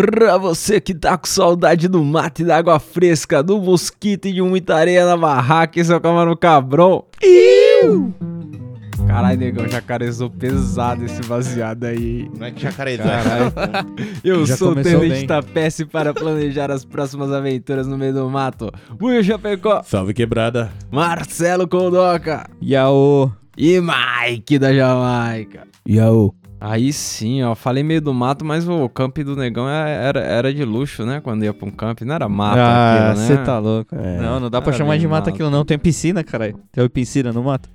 Pra você que tá com saudade do mate, da água fresca, do mosquito e de muita areia na barraca, esse é o Camarão Cabrão. Iu! Caralho, negão, jacarezou pesado esse baseado aí. Não é que jacarezão. Caralho. Eu Já sou o Tenente. Tapece para planejar as próximas aventuras no meio do mato. Will Chapecó, Salve quebrada. Marcelo Condoca Yaô. e Mike da Jamaica. Yaô. Aí sim, ó, falei meio do mato, mas o camp do negão é- era, era de luxo, né? Quando ia pra um camp, não era mato Ah, aquilo, né? você tá louco. É. Não, não dá pra Era chamar de mato mato. aquilo não. Tem piscina, caralho. Tem piscina no mato.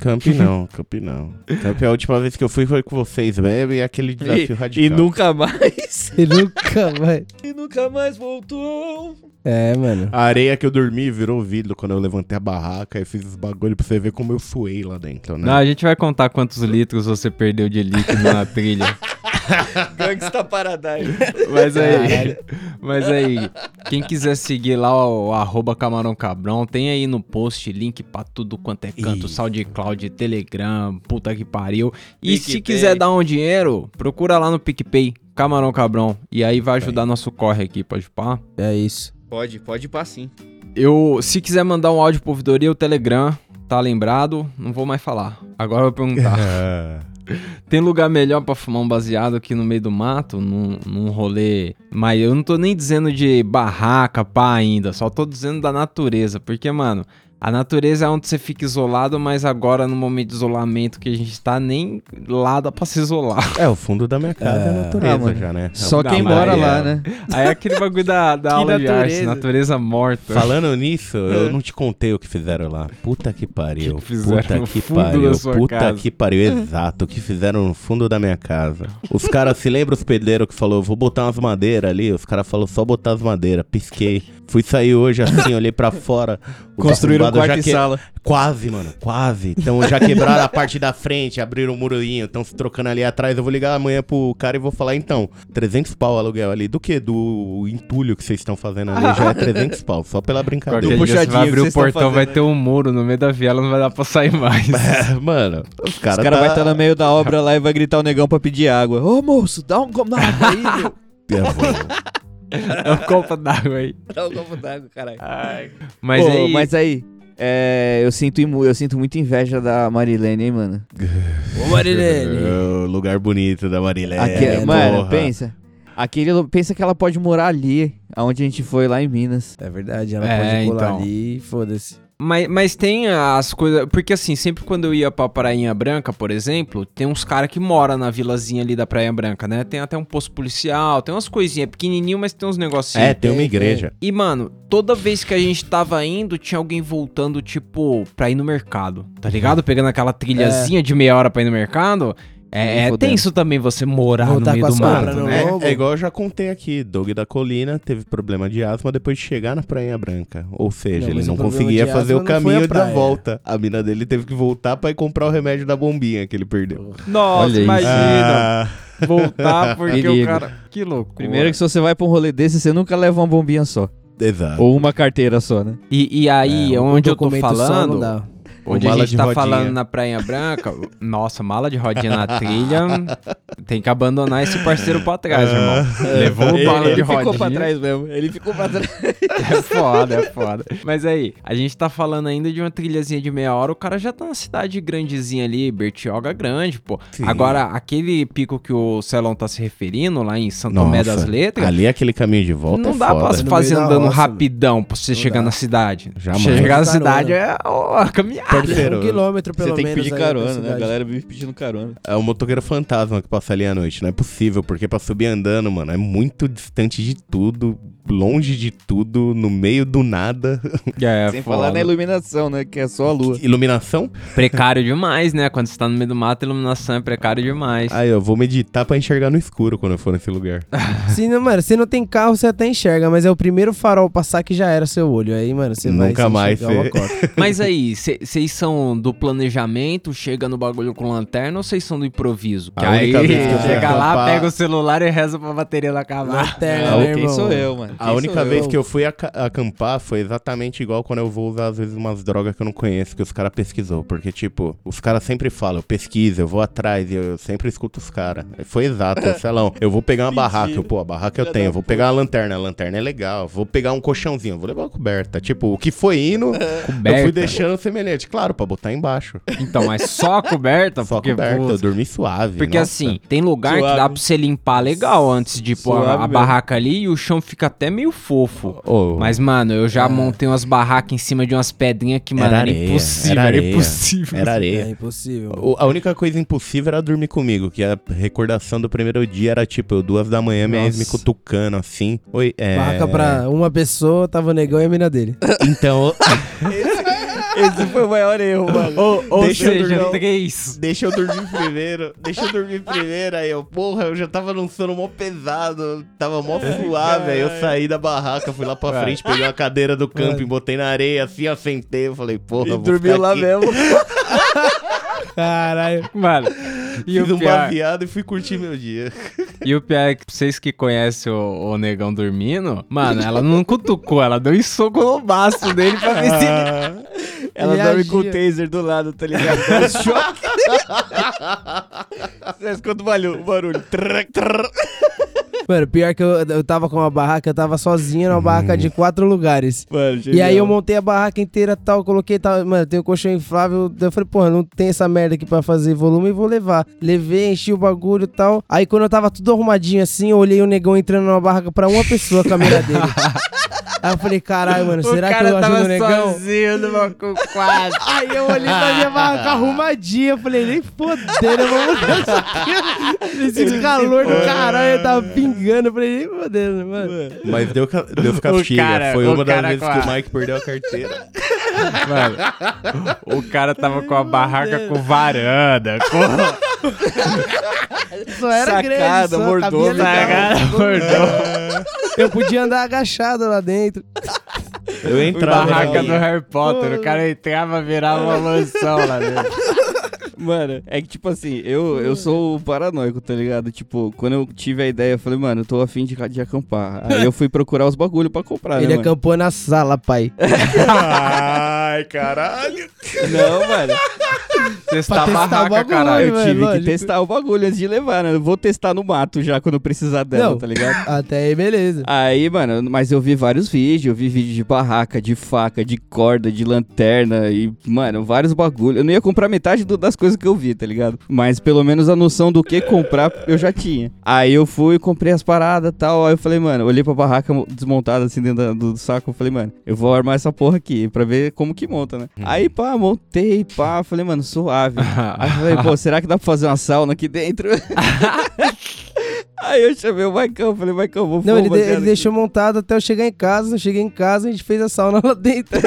Camp não, camp não. Camp a última vez que eu fui foi com vocês, velho, e aquele desafio radical. E nunca mais. E nunca vai. e nunca mais voltou. É, mano. A areia que eu dormi virou vidro quando eu levantei a barraca e fiz os bagulho pra você ver como eu suei lá dentro, né? Não, a gente vai contar quantos litros você perdeu de líquido na trilha. Gangsta Paradise. Mas aí, mas aí, quem quiser seguir lá o, o arroba Camarão Cabrão, tem aí no post link pra tudo quanto é canto, Isso. SoundCloud, Telegram, puta que pariu. E se PicPay. quiser dar um dinheiro, procura lá no PicPay, Camarão Cabrão. E aí vai ajudar nosso corre aqui, pode pá. É isso. Pode, pode ir pra sim. Eu, se quiser mandar um áudio pro ouvidoria, o Telegram, tá lembrado? Não vou mais falar. Agora eu vou perguntar. Tem lugar melhor pra fumar um baseado aqui no meio do mato, num, num rolê. Mas eu não tô nem dizendo de barraca, pá, ainda. Só tô dizendo da natureza. Porque, mano, a natureza é onde você fica isolado, mas agora, no momento de isolamento que a gente tá, nem lá dá pra se isolar. É, o fundo da minha casa é, a natureza Ah, já, né? Só quem mora lá, é- né? Aí é aquele bagulho da, da aula de arte, natureza. natureza morta. Falando nisso, eu não te contei o que fizeram lá. Puta que pariu. O que que fizeram Puta no que fundo pariu. da sua Puta casa? que pariu. Exato. O que fizeram no fundo da minha casa. Os caras, se lembra os pedreiros que falou, vou botar umas madeiras ali? Os caras falaram, só botar as madeiras. Pisquei. Fui sair hoje assim, olhei pra fora. Construíram quarto já e que- sala. Quase, mano, quase. Então já quebraram a parte da frente, abriram o murinho, estão se trocando ali atrás. Eu vou ligar amanhã pro cara e vou falar, então, 300 pau o aluguel ali. Do que? Do entulho que vocês estão fazendo ali já é 300 pau, só pela brincadeira. Qualquer dia vai abrir o portão, vai ter um muro no meio da viela, não vai dar pra sair mais. É, mano, os Os caras caras tá... vai estar no meio da obra lá e vai gritar o negão pra pedir água. Ô moço, dá um copo d'água aí, meu. É um copo d'água aí. Dá um copo d'água, caralho. Mas Pô, aí. mas aí, é, eu, sinto, eu sinto muita inveja da Marilene, hein, mano. Ô, Marilene. É, o lugar bonito da Marilene. Aque- mano, porra. pensa. Aquele, pensa que ela pode morar ali, aonde a gente foi, lá em Minas. É verdade, ela É, pode colar então. ali e foda-se. Mas, mas tem as coisas. Porque assim, sempre quando eu ia pra Prainha Branca, por exemplo, tem uns caras que moram na vilazinha ali da Praia Branca, né? Tem até um posto policial, tem umas coisinhas pequenininho, mas tem uns negocinhos. É, tem uma Tem, igreja. E, mano, toda vez que a gente tava indo, tinha alguém voltando, tipo, pra ir no mercado. Tá ligado? Pegando aquela trilhazinha de meia hora pra ir no mercado. É, é tenso também você morar Voltar no meio com do mato, no né? É, é igual eu já contei aqui, Doug da Colina teve problema de asma depois de chegar na Prainha Branca. Ou seja, Não, ele não conseguia fazer o caminho da praia. volta. A mina dele teve que voltar pra ir comprar o remédio da bombinha que ele perdeu. Nossa, imagina. Ah, Voltar porque o cara. Que louco. Primeiro que se você vai pra um rolê desse, você nunca leva uma bombinha só. Exato. Ou uma carteira só, né? E, e aí, É, um onde eu tô falando, não dá. Onde a gente de tá rodinha. falando na Praia Branca, nossa, mala de rodinha na trilha, tem que abandonar esse parceiro pra trás, irmão. Levou Ele, bala de ele rodinha. ficou pra trás mesmo. Ele ficou pra trás. É foda, é foda. Mas aí, a gente tá falando ainda de uma trilhazinha de meia hora, o cara já tá na cidade grandezinha ali, Bertioga grande, pô. Sim. Agora, aquele pico que o Celão tá se referindo, lá em Santo Tomé Nossa, das Letras, Ali aquele caminho de volta não é dá foda. pra fazer andando roça, rapidão pra você chegar dá. na cidade. Jamais. Chegar na cidade é ó, Parceiro, Um quilômetro pelo Você tem que menos. pedir carona, né? A galera vive pedindo carona. É o motoqueiro fantasma que passa ali à noite. Não é possível, porque pra subir andando, mano, é muito distante de tudo, longe de tudo, no meio do nada. É, Sem foda. falar na iluminação, né? Que é só a lua. Iluminação? Precário demais, né? Quando você tá no meio do mato, a iluminação é precário demais. Aí eu vou meditar pra enxergar no escuro quando eu for nesse lugar. Se não, mano, se não tem carro, você até enxerga, mas é o primeiro farol passar que já era seu olho. Aí, mano, você vai Nunca sem mais você- cota. Mas aí, vocês são do planejamento, chega no bagulho com lanterna ou vocês são do improviso? Que A aí, única vez que eu fui chega lá, pega o celular e reza pra bateria não acabar. Lanterna, Ah, né, Quem irmão? sou eu, mano? A única vez eu? que eu fui aca- acampar foi exatamente igual quando eu vou usar, às vezes, umas drogas que eu não conheço, que os caras pesquisou. Porque, tipo, os caras sempre falam, eu pesquiso, eu vou atrás, e eu sempre escuto os caras. Foi exato, Celão. Eu vou pegar uma barraca, eu, pô, a barraca eu tenho. Eu vou pegar uma lanterna, a lanterna é legal. Vou pegar um colchãozinho, eu vou levar uma coberta. Tipo, o que foi indo, eu fui deixando semelhante. Claro, pra botar embaixo. Então, mas só a coberta? Só porque, coberta, pô, eu dormi suave. Porque nossa. assim, tem lugar que Suave. dá pra você limpar legal antes de pôr a, a barraca ali e o chão fica até meio fofo. Ô, Mas, mano, eu já montei umas barracas em cima de umas pedrinhas que, mano, Era era, areia, impossível. era Era, areia. impossível. era É areia. impossível. O- A única coisa impossível era dormir comigo, que a recordação do primeiro dia era tipo, eu, duas da manhã, minha ex me cutucando assim. Oi, é. Barraca pra uma pessoa, tava o negão e a mina dele. Então, Esse foi o maior erro, mano. Ou, ou Deixa eu seja, dormir. três. deixa eu dormir primeiro, deixa eu dormir primeiro. Aí eu, porra, eu já tava num sono mó pesado, tava mó suave. Aí eu saí da barraca, fui lá pra frente, peguei uma cadeira do camping, botei na areia assim, ó, sentei. Eu falei, porra, E vou dormiu ficar lá aqui. mesmo. Caralho. Mano, e Fiz o, um pior, baseado e fui curtir meu dia. e o pior é que vocês que conhecem o, o negão dormindo, mano, ela não cutucou, ela deu um soco no baço dele pra ver se ele... Ela Ele dorme com o taser do lado, tá ligado? Choque. Você escuta o barulho. o barulho. Trrr, trrr. Mano, pior que eu, eu tava com uma barraca, eu tava sozinho numa barraca de quatro lugares. Mano, E aí eu montei a barraca inteira tal, coloquei tal, mano, tem o colchão inflável. daí Eu falei, porra, não tem essa merda aqui pra fazer volume, vou levar. Levei, enchi o bagulho e tal. Aí quando eu tava tudo arrumadinho assim, eu olhei o negão entrando numa barraca pra uma pessoa com a mira dele. aí eu falei, caralho, mano, será que eu ajudo o negão? sozinho numa quadro. Aí eu olhei pra minha barraca arrumadinha, eu falei, nem fodendo, eu vou mudar isso aqui. Esse calor do caralho, eu tava pingando, eu falei, nem fodendo, mano. Mas deu, ca- deu castiga. cara- Foi o uma das cara vezes com que o Mike perdeu a carteira. Mano, o cara tava com a barraca com varanda, com Só era Sacada, grande, mordomo, cabia legal. sacada, bordão. Eu podia andar agachado lá dentro. Eu entrava na barraca do. Harry Potter. O cara entrava, virava uma mansão lá dentro. Mano, é que tipo assim, eu, eu sou o paranoico, tá ligado? Tipo, quando eu tive a ideia, eu falei, mano, eu tô afim de, de acampar. Aí eu fui procurar os bagulho pra comprar, Ele né, mano? acampou na sala, pai. Ai, caralho. Não, mano. Testar testar barraca, bagulho, caralho. Eu mano, tive lógico. que testar o bagulho antes de levar, né? Eu vou testar no mato já quando eu precisar dela, Não. tá ligado? Até aí, beleza. Aí, mano, mas eu vi vários vídeos, eu vi vídeo de barraca, de faca, de corda, de lanterna e, mano, vários bagulho. Eu não ia comprar metade do- das coisas que eu vi, tá ligado? Mas pelo menos a noção do que comprar eu já tinha. Aí eu fui, comprei as paradas e tal. Aí eu falei, mano, olhei pra barraca mo- desmontada assim dentro da- do saco. Eu falei, mano, eu vou armar essa porra aqui pra ver como que monta, né? Aí, pá, montei, pá. Falei, mano, suave. Aí eu falei, pô, será que dá pra fazer uma sauna aqui dentro? Aí eu chamei o Maicão, falei, Maicão, vou Não, ele, de- ele deixou montado até eu chegar em casa. Eu cheguei em casa, a gente fez a sauna lá dentro.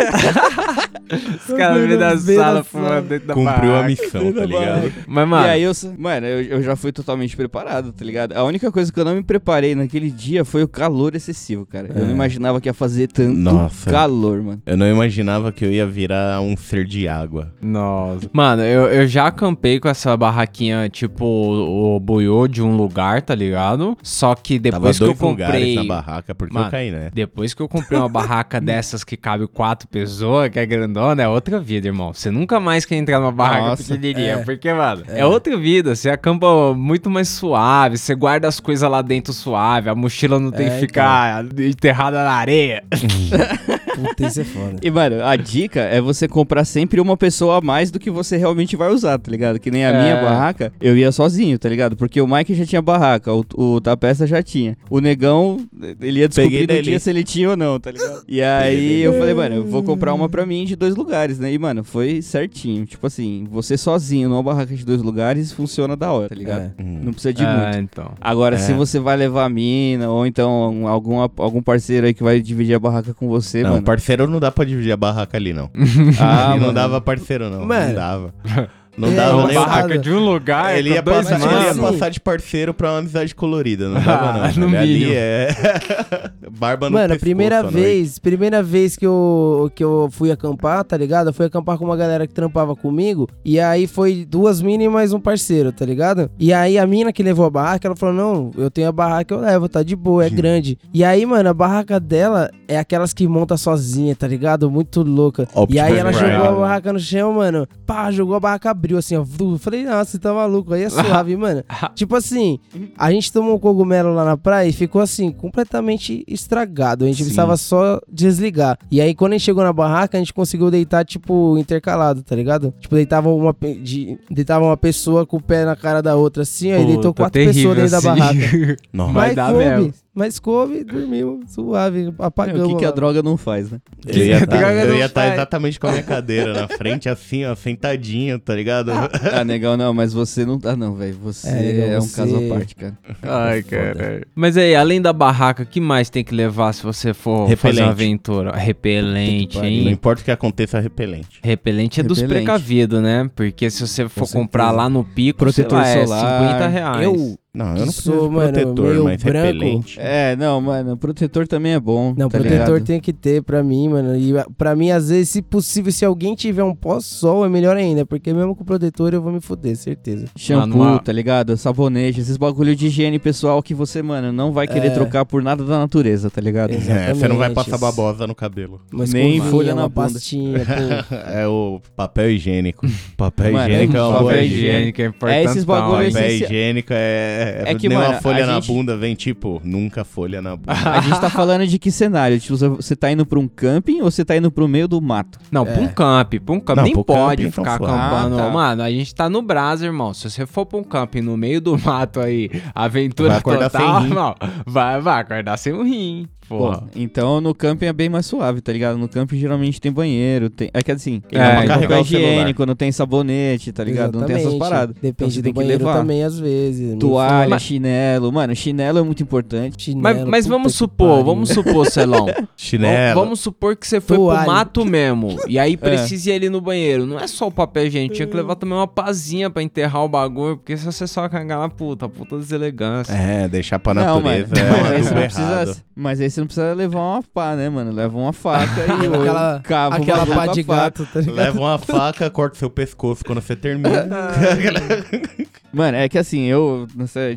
Os caras meio da sala fumando dentro da Cumpriu a barraca. missão, tá ligado? Mas, mano, E aí eu, mano, eu, eu já fui totalmente preparado, tá ligado? A única coisa que eu não me preparei naquele dia foi o calor excessivo, cara. Eu É. não imaginava que ia fazer tanto Nossa. calor, mano. Eu não imaginava que eu ia virar um ser de água. Nossa. Mano, eu, eu já acampei com essa barraquinha, tipo, o, o buiô de um lugar, tá ligado? Ligado? Só que Tava depois que eu comprei. na barraca, porque Mano, eu caí, né? Depois que eu comprei uma barraca dessas que cabe quatro pessoas, que é grandona, é outra vida, irmão. Você nunca mais quer entrar numa barraca Nossa, pequenininha. é. Porque, mano, é. outra vida. Você acampa muito mais suave, você guarda as coisas lá dentro suave, a mochila não tem É, que ficar enterrada na areia. Puta, isso é foda. E, mano, a dica é você comprar sempre uma pessoa a mais do que você realmente vai usar, tá ligado? Que nem a É. minha barraca, eu ia sozinho, tá ligado? Porque o Mike já tinha barraca, o, o Tapeça já tinha. O Negão, ele ia descobrir Peguei no dele. dia se ele tinha ou não, tá ligado? E aí eu falei, mano, eu vou comprar uma pra mim de dois lugares, né? E, mano, foi certinho. Tipo assim, você sozinho numa barraca de dois lugares funciona da hora, tá ligado? É. Não precisa de Ah, muito. então. Agora, É. se você vai levar a mina, ou então algum, algum parceiro aí que vai dividir a barraca com você, Não, mano. Parceiro não dá pra dividir a barraca ali, não. Ah, Ali não dava parceiro, não. Mano. Não dava. Não É, dava uma nem barraca de um lugar, Ele ia, dois passar, ele ia passar de parceiro pra uma amizade colorida. Não dava, não. Ah, no Ele ali é. Barba no Mano, a pescoço primeira vez, primeira vez que eu, que eu fui acampar, tá ligado? Eu fui acampar com uma galera que trampava comigo. E aí foi duas minas e mais um parceiro, tá ligado? E aí a mina que levou a barraca, ela falou: Não, eu tenho a barraca, eu levo, tá de boa, é grande. E aí, mano, a barraca dela é aquelas que monta sozinha, tá ligado? Muito louca. Optimus e aí ela Prime. jogou a barraca no chão, mano. Pá, jogou a barraca, abriu assim, ó. Falei, nossa, você tá maluco. Aí é suave, mano. Tipo assim, a gente tomou um cogumelo lá na praia e ficou assim, completamente estragado. A gente Sim. precisava só desligar. E aí, quando a gente chegou na barraca, a gente conseguiu deitar, tipo, intercalado, tá ligado? Tipo, deitava uma, de, deitava uma pessoa com o pé na cara da outra, assim, ó, e deitou quatro pessoas dentro da assim. barraca. Não, Vai dar mesmo. Mas coube, dormiu, suave, É, apagamos. o que, que a droga não faz, né? Eu ia estar não tá faz. exatamente com a minha cadeira na frente, assim, ó, sentadinho, tá ligado? Ah, negão, não, mas você não tá, não, velho. Você É, é, negão, um você- caso à parte, cara. Ai, cara. Mas aí, além da barraca, o que mais tem que levar se você for fazer Repelente. uma aventura? Repelente, Não hein? importa o que aconteça, é repelente. Repelente é dos Repelente. precavidos, né? Porque se você for comprar lá no pico, Protetor sei lá, solar. é 50 reais. Eu, Não, eu não sou, preciso de mano, protetor, meio mas branco. repelente. É, não, mano, protetor também é bom. Não, tá protetor ligado? tem que ter pra mim, mano. E a- pra mim, às vezes, se possível, se alguém tiver um pós-sol, é melhor ainda. Porque mesmo com protetor eu vou me fuder, certeza. Shampoo, Mano, tá ligado? Sabonete, esses bagulho de higiene pessoal que você, mano, não vai querer É. trocar por nada da natureza, tá ligado? Exato. É, você não vai Exatamente. passar babosa no cabelo. Uma Nem folha na pastinha. É o papel higiênico. Papel Mano, higiênico é uma Papel higiênico é importante. esses bagulho Papel higiênico é. É que, nem mano, uma folha na gente- bunda vem tipo, nunca folha na bunda. A gente tá falando de que cenário? Tipo, você tá indo pra um camping ou você tá indo pro meio do mato? Não, pra um camp, pra um camp. Não, Nem pode camping, então ficar foda. acampando. Ah, tá. Mano, a gente tá no Brasa, irmão. Se você for pra um camping no meio do mato aí, aventura Vai acordar total, sem rim. irmão, vai, vai acordar sem um rim. Porra. Pô, então no camping é bem mais suave, tá ligado? No camping geralmente tem banheiro, tem... É que assim, É, não dá tem pra carregar papel o celular. higiênico, não tem sabonete, tá ligado? Não tem essas Exatamente. paradas. Então Depende você do tem que banheiro levar. também, às vezes. Me Toalha, fala. chinelo. Mano, chinelo é muito importante. Chinelo, Mas, mas vamos supor, vamos supor, Celão. Chinelo. Vamos supor que você foi Toalha. pro mato mesmo. E aí precisa ir ali no banheiro. Não é só o papel, gente. Tinha que levar também uma pazinha pra enterrar o bagulho. Porque se você só cagar na puta, puta deselegância. É, deixar pra Não, natureza mano, é mas, aí não precisa, mas aí você não precisa levar uma pá, né, mano? Leva uma faca e Aquela, cava o aquela pá de gato, tá ligado? Leva uma faca, corta seu pescoço quando você termina. Mano, é que assim, eu,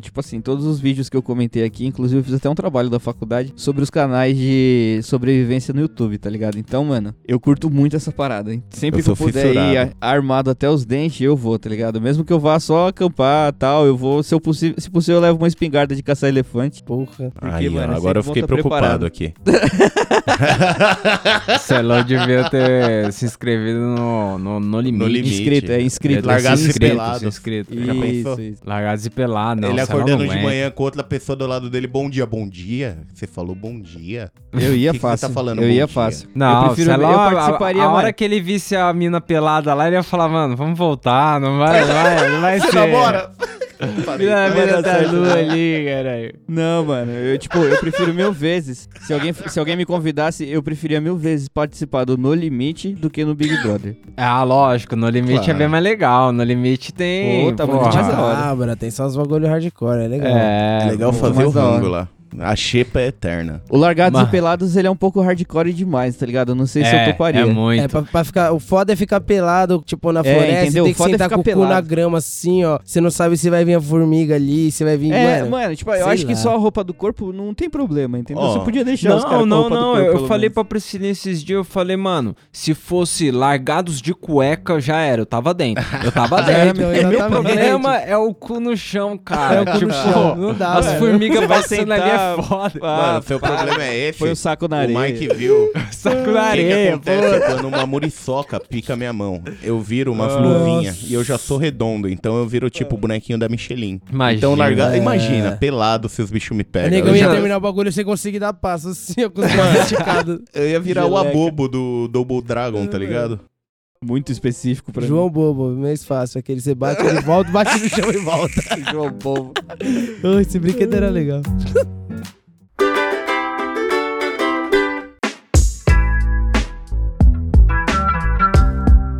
tipo assim, todos os vídeos que eu comentei aqui, inclusive eu fiz até um trabalho da faculdade sobre os canais de sobrevivência no YouTube, tá ligado? Então, mano, eu curto muito essa parada, hein? Sempre Eu que eu puder ir fissurado. a- armado até os dentes, eu vou, tá ligado? Mesmo que eu vá só acampar tal, eu vou, se, eu possível, se possível, eu levo uma espingarda de caçar elefante. Porra. Aí, ó, mano, é agora eu fiquei preocupado preparado. aqui. Celão devia ter se inscrevido no, no, no limite. No limite. Inscrito, é inscrito. Devia ter Largado e inscrito, pelado. inscrito. Pensou? Isso, isso. Largados e pelados, não. Ele acordando não de manhã com outra pessoa do lado dele, bom dia, bom dia. Você falou bom dia. Eu ia Que que você fácil. tá falando, eu bom ia dia? fácil. Não, eu prefiro, Celão, eu a- participaria a, a mais. hora que ele visse a mina pelada lá, ele ia falar, mano, vamos voltar, não vai, não vai, não vai ser. namora? Dar da lua não. ali, caralho. Não, mano, eu, tipo, eu prefiro mil vezes. Se alguém, se alguém me convidasse, eu preferia mil vezes participar do No Limite do que no Big Brother. Ah, lógico, no limite Claro. é bem mais legal. No limite tem. Pô, tá muito mais da hora. Cabra, tem só os bagulho hardcore, é legal. É, É legal fazer o rango lá. A xepa é eterna. O Largados Mas- e Pelados, ele é um pouco hardcore demais, tá ligado? Eu não sei se eu toparia. é muito. É, pra, pra ficar. O foda é ficar pelado, tipo, na É, floresta, entendeu? tem O que foda é sentar ficar com o cu pelado. na grama assim, ó. Você não sabe se vai vir a formiga ali, se vai vir. É, mano, mano, tipo, eu acho que lá. só a roupa do corpo não tem problema, entendeu? Ó, Você podia deixar os caras Não, com a não, roupa do não. Eu, falei menos. pra Priscilinha esses dias, eu falei, mano, se fosse largados de cueca, já era. Eu tava dentro. Eu tava É, dentro. meu, o meu problema é o cu no chão, cara. É o cu no tipo, chão, não dá, As formigas passando ali é foda. Ah, Mano, seu para. problema é esse. Põe o saco na areia. O Mike viu. Saco na O que, que areia, acontece pô. quando uma muriçoca pica minha mão? Eu viro umas luvinhas e eu já sou redondo, então eu viro tipo o bonequinho da Michelin. Imagina. Então largar, É. imagina, pelado se os bichos me pegam. nega Eu, ia já- terminar o bagulho sem conseguir dar passo, assim, esticados. eu ia virar o Geleca. abobo do Double Dragon, tá ligado? Muito específico pra João Bobo, mais fácil. Aquele você bate, ele volta, bate no chão e volta. mim. João Bobo. Esse brinquedo era legal.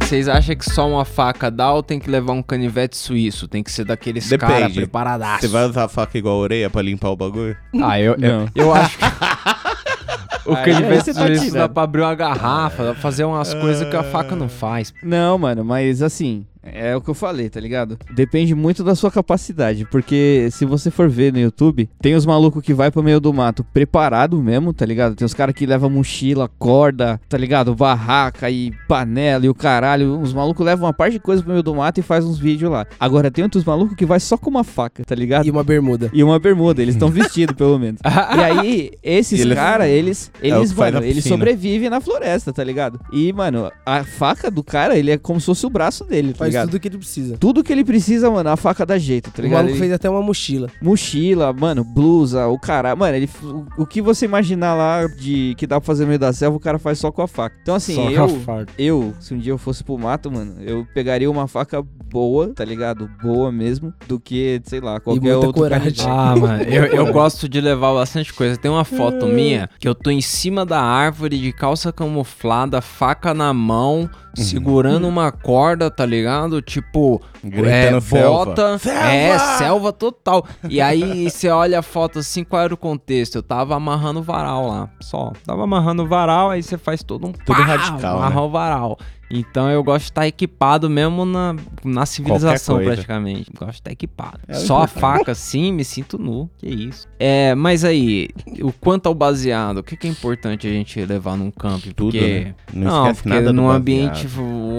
Vocês acham que só uma faca dá ou tem que levar um canivete suíço? Tem que ser daqueles Depende. caras preparadaço. Você vai usar a faca igual a orelha pra limpar o bagulho? Ah, eu, eu, Não. eu acho que. o canivete você tá suíço dá pra abrir uma garrafa, dá pra fazer umas coisas que a faca não faz. Não, mano, mas assim, é o que eu falei, tá ligado? Depende muito da sua capacidade, porque se você for ver no YouTube, tem os malucos que vai pro meio do mato preparado mesmo, tá ligado? Tem os caras que levam mochila, corda, tá ligado? Barraca e panela e o caralho. Os malucos levam uma parte de coisa pro meio do mato e faz uns vídeos lá. Agora tem outros malucos que vai só com uma faca, tá ligado? E uma bermuda. E uma bermuda, eles estão vestidos pelo menos. E aí, esses Eles- caras, eles, É eles, faz mano, eles sobrevivem na floresta, tá ligado? E, mano, a faca do cara, ele é como se fosse o braço dele, tá Faz ligado? tudo que ele precisa. Tudo que ele precisa, mano, a faca dá jeito, tá o ligado? maluco Ele- fez até uma mochila. Mochila, mano, blusa, o cara. Mano, ele, o, o que você imaginar lá de que dá pra fazer no meio da selva, o cara faz só com a faca. Então, assim, Só eu, eu, se um dia eu fosse pro mato, mano, eu pegaria uma faca boa, tá ligado? Boa mesmo, do que, sei lá, qualquer muita outro coragem. canivete. Ah, mano, eu, eu gosto de levar bastante coisa. Tem uma foto minha que eu tô em cima da árvore de calça camuflada, faca na mão, segurando uma corda, tá ligado? Tipo, Gritando é, selva. bota. É, selva total. E aí você olha a foto assim, qual era o contexto? Eu tava amarrando o varal lá, só. Tava amarrando o varal, aí você faz todo um Tudo radical, amarrar o varal. Então eu gosto de estar equipado mesmo na, na civilização, praticamente. Gosto de estar equipado. É Só a faca, sim, me sinto nu. Que isso. É, mas aí, o quanto ao baseado, o que, que é importante a gente levar num camping? Tudo, Porque... né? Não, Não, porque num baseado. ambiente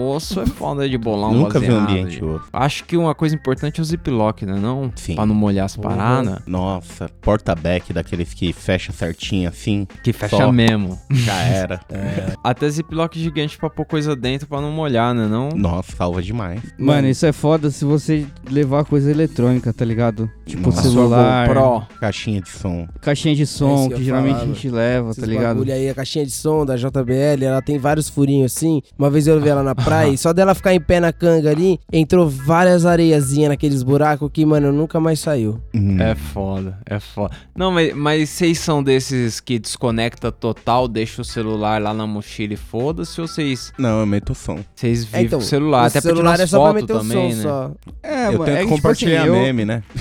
osso é foda de bolar um Nunca vi um baseado. ambiente osso. Acho que uma coisa importante é o ziplock, né? Não? Sim. Pra não molhar as paradas. Nossa, porta-back daqueles que fecha certinho assim, Que fecha Só. mesmo. já era. Até ziplock gigante pra pôr coisa dentro pra não molhar, né? Não? Nossa, salva demais. Mano, isso é foda se você levar coisa eletrônica, tá ligado? Tipo Nossa. celular, Pro. Caixinha de som. caixinha de É som, isso que geralmente falar, a gente leva, Esses tá ligado? bagulho aí, a caixinha de som da JBL, ela tem vários furinhos assim. Uma vez eu vi ela na praia e só dela ficar em pé na canga ali, entrou várias areiazinhas naqueles buracos que, mano, nunca mais saiu. Hum. É foda, é foda. Não, mas, mas vocês são desses que desconecta total, deixa o celular lá na mochila e foda-se, ou vocês, Não, eu meto som. vocês vivem É, então, com o celular? o Até pra celular tirar é só pra foto meter o também, som né? só. É, eu mano, tento é que, tipo compartilhar assim, eu- meme, né?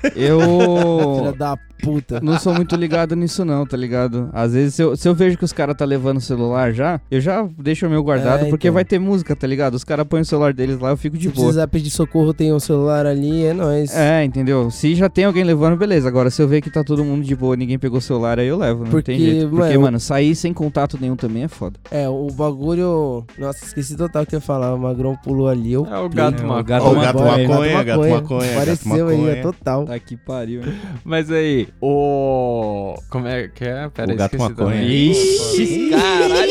Filha Eu da puta. não sou muito ligado nisso não, tá ligado? Às vezes se eu, se eu vejo que os caras tá levando o celular já, eu já deixo o meu guardado, É, porque então. vai ter música, tá ligado? Os caras põem o celular deles lá, eu fico de boa. Pedir socorro, tem um celular ali, é nóis. É, entendeu? Se já tem alguém levando, beleza. Agora, se eu ver que tá todo mundo de boa, ninguém pegou o celular, aí eu levo, não Porque, tem jeito. Porque, mano- mano, sair sem contato nenhum também é foda. É, o bagulho. Nossa, esqueci total o que eu ia falar. O Magrão pulou ali. Eu... É o gato É, o macaco. gato Ó, o gato maconha, maconha, gato maconha, Apareceu gato aí, maconha. é total. Tá que pariu, hein? Mas aí, o... Como é que é? Pera O gato maconha. Ixi, caralho.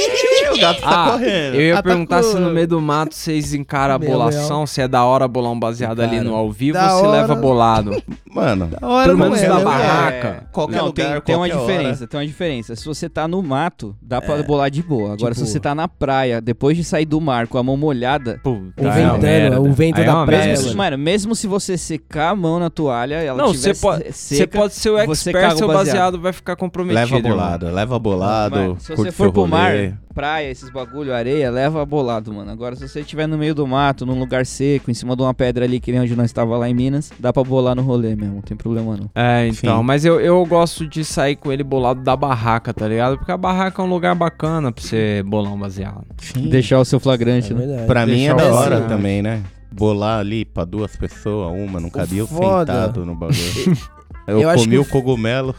O gato Ah, eu ia Atacou. perguntar se no meio do mato vocês encaram a bolação, se é da hora bolar um baseado ali no ao vivo da ou se hora. leva bolado. Mano, Da hora, Pelo menos é, da barraca. Qualquer não, lugar, tem, tem uma diferença, tem uma diferença. Se você tá no mato, dá pra É. bolar de boa. Agora, Tipo- se você tá na praia, depois de sair do mar com a mão molhada, Puta, O é ventando, merda. o vento Aí é da uma praia, mesmo, mano, mesmo se você secar a mão na toalha, ela Não, tiver você pode, você pode ser o expert, seu baseado. vai ficar comprometido. Leva bolado, leva bolado, se você for pro mar, praia, praia, esses bagulho, areia, leva bolado, mano. Agora, se você estiver no meio do mato, num lugar seco, em cima de uma pedra ali, que nem onde nós estava lá em Minas, dá pra bolar no rolê mesmo, não tem problema não. É, então, Sim. mas eu, eu gosto de sair com ele bolado da barraca, tá ligado? Porque a barraca é um lugar bacana pra você bolar um baseado. Sim. Deixar o seu É flagrante, né? verdade. Pra mim é da hora também, né? Bolar ali pra duas pessoas, uma, não cabia sentado no bagulho. Eu, Eu comi o cogumelo.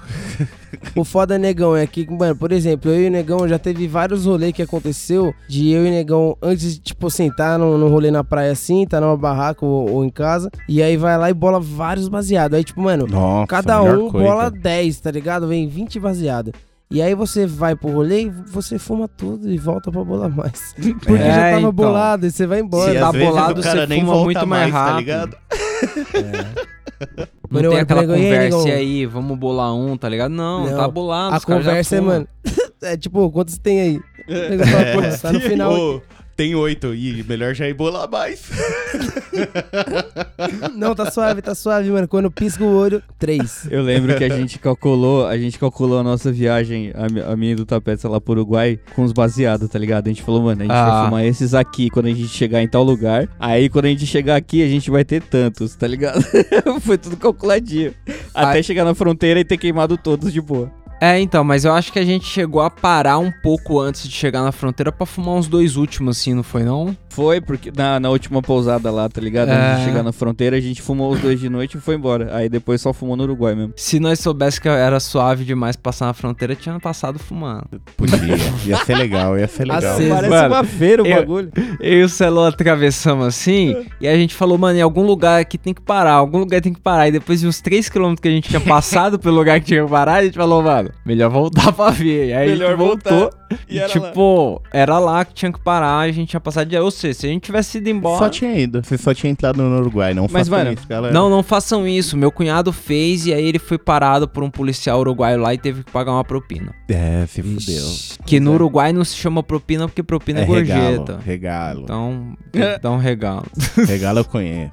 O foda negão é que, mano, por exemplo, eu e o negão já teve vários rolês que aconteceu de eu e o negão, antes de, tipo, sentar no, no rolê na praia assim, tá numa barraca ou, ou em casa, e aí vai lá e bola vários baseados. Aí, tipo, mano, Nossa, cada um coisa. bola 10, tá ligado? Vem 20 baseados. E aí você vai pro rolê e você fuma tudo e volta pra bolar mais. Porque É, já tava então. bolado e você vai embora. Se tá às vezes bolado, o cara você nem fuma volta muito mais tá rápido. ligado? Não Mano, eu tem aquela conversa e aí, vamos bolar um, tá ligado? Não, Não, tá bolado. A conversa é, mano. é tipo, quantos tem aí? Fala, pô, tá no final. Ô, tem oito. E melhor já ir bolar mais. Não, tá suave, tá suave, mano. Quando pisca o olho, três. Eu lembro que a gente calculou, a gente calculou a nossa viagem, a, a minha do Tapete lá pro Uruguai, com os baseados, tá ligado? A gente falou, mano, a gente Ah. vai fumar esses aqui quando a gente chegar em tal lugar. Aí quando a gente chegar aqui, a gente vai ter tantos, tá ligado? Foi tudo calculadinho. Até Ai. chegar na fronteira e ter queimado todos de boa. É, então, mas eu acho que a gente chegou a parar um pouco antes de chegar na fronteira pra fumar uns dois últimos, assim, não foi não? Foi, porque na, na última pousada lá, tá ligado? Antes É. de chegar na fronteira, a gente fumou os dois de noite e foi embora. Aí depois só fumou no Uruguai mesmo. Se nós soubéssemos que era suave demais passar na fronteira, tinha passado fumando. Podia. Ia ser legal, ia ser legal. Aceso. Parece Mano, uma feira o eu- bagulho. Eu e o Celo atravessamos assim, e a gente falou, mano, em algum lugar aqui tem que parar, algum lugar tem que parar. E depois de uns 3km que a gente tinha passado pelo lugar que tinha que parar, a gente falou, mano, melhor voltar pra ver. E aí a Melhor voltou. voltar. E, E era tipo, era lá que tinha que parar, a gente tinha passado de. Ou seja, se a gente tivesse ido embora. Só tinha ido. Você só tinha entrado no Uruguai, não Mas, façam mano, isso, galera. Não, não façam isso. Meu cunhado fez e aí ele foi parado por um policial uruguaio lá e teve que pagar uma propina. É, se fudeu. Que no é. Uruguai não se chama propina porque propina é, É regalo, gorjeta. regalo. Então, tem que dar um regalo. Regalo eu conheço.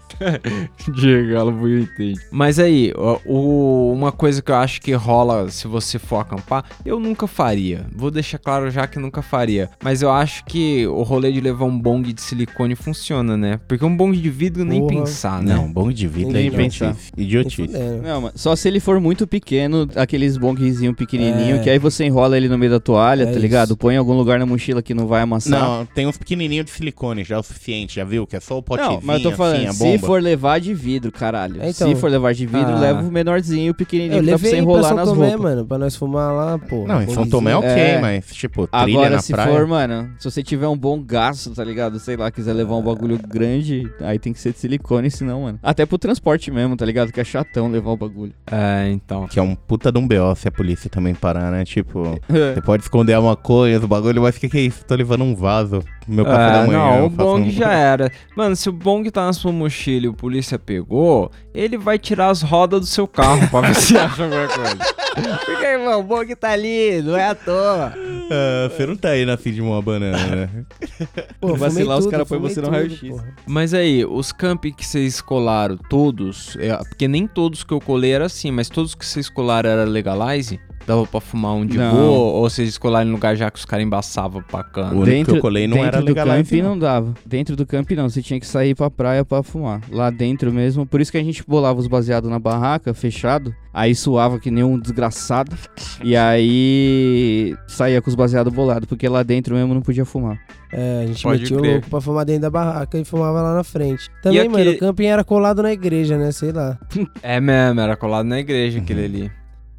De regalo bonitinho. Mas aí, o- uma coisa que eu acho que rola se você for acampar, eu nunca faria. Vou deixar claro já que nunca faria. Mas eu acho que o rolê de levar um bong de silicone funciona, né? Porque um bong de vidro nem Porra. pensar, né? Não, bom de vida é Ninguém idiotice. pensar. Nem Idiotice. Não, só se ele for muito pequeno, aqueles bongzinho pequenininho, É. que aí você enrola ele no meio da toalha, É tá isso. ligado? Põe em algum lugar na mochila que não vai amassar. Não, tem uns pequenininhos de silicone, já é o suficiente, já viu? Que é só o potezinho, Não, mas eu tô falando, assim, se for levar de vidro, caralho. É, então. se for levar de vidro, Ah. leva o menorzinho, o pequenininho, Eu que dá pra você enrolar nas roupas. mano, pra nós fumar lá, pô. Não, em São. Tomé é ok, É. mas, tipo, trilha Agora, na se praia. for, mano, se você tiver um bom gasto, tá ligado? Sei lá, quiser levar um bagulho grande, aí tem que ser de silicone, senão, mano. Até pro transporte mesmo, tá ligado? Que é chatão levar o bagulho. É, então. Que é um puta de um BO se a polícia também parar, né? Tipo, você pode esconder uma coisa, o bagulho, mas o que que é isso? Tô levando um vaso meu café É, da manhã. não, o bong um- já era. Mano, se o bong tá na sua mochila e o polícia pegou, ele vai tirar as rodas do seu carro pra ver se acha alguma coisa. Porque, irmão, o bong tá ali, não é à toa. Ah, você não tá aí na fim de uma banana, né? Pô, Vacilar, os tudo, cara põe fumei você no raio-x. Mas aí, os camping que vocês colaram, todos, é, porque nem todos que eu colei era assim, mas todos que vocês colaram era legalize? Dava pra fumar um de Não. boa? Ou vocês colaram em lugar já que os caras embaçavam pra cana? O único que eu colei não dentro era do legalize, camping não. não dava. Dentro do camping não, você tinha que sair pra praia pra fumar. Lá dentro mesmo, por isso que a gente bolava os baseados na barraca, fechado. Aí suava que nem um desgraçado. E aí saía com os baseados bolados, porque lá dentro mesmo não podia fumar. É, a gente Pode metia o crer. louco pra fumar dentro da barraca e fumava lá na frente. Também, aquele- mano, o camping era colado na igreja, né? Sei lá. É mesmo, era colado na igreja aquele ali.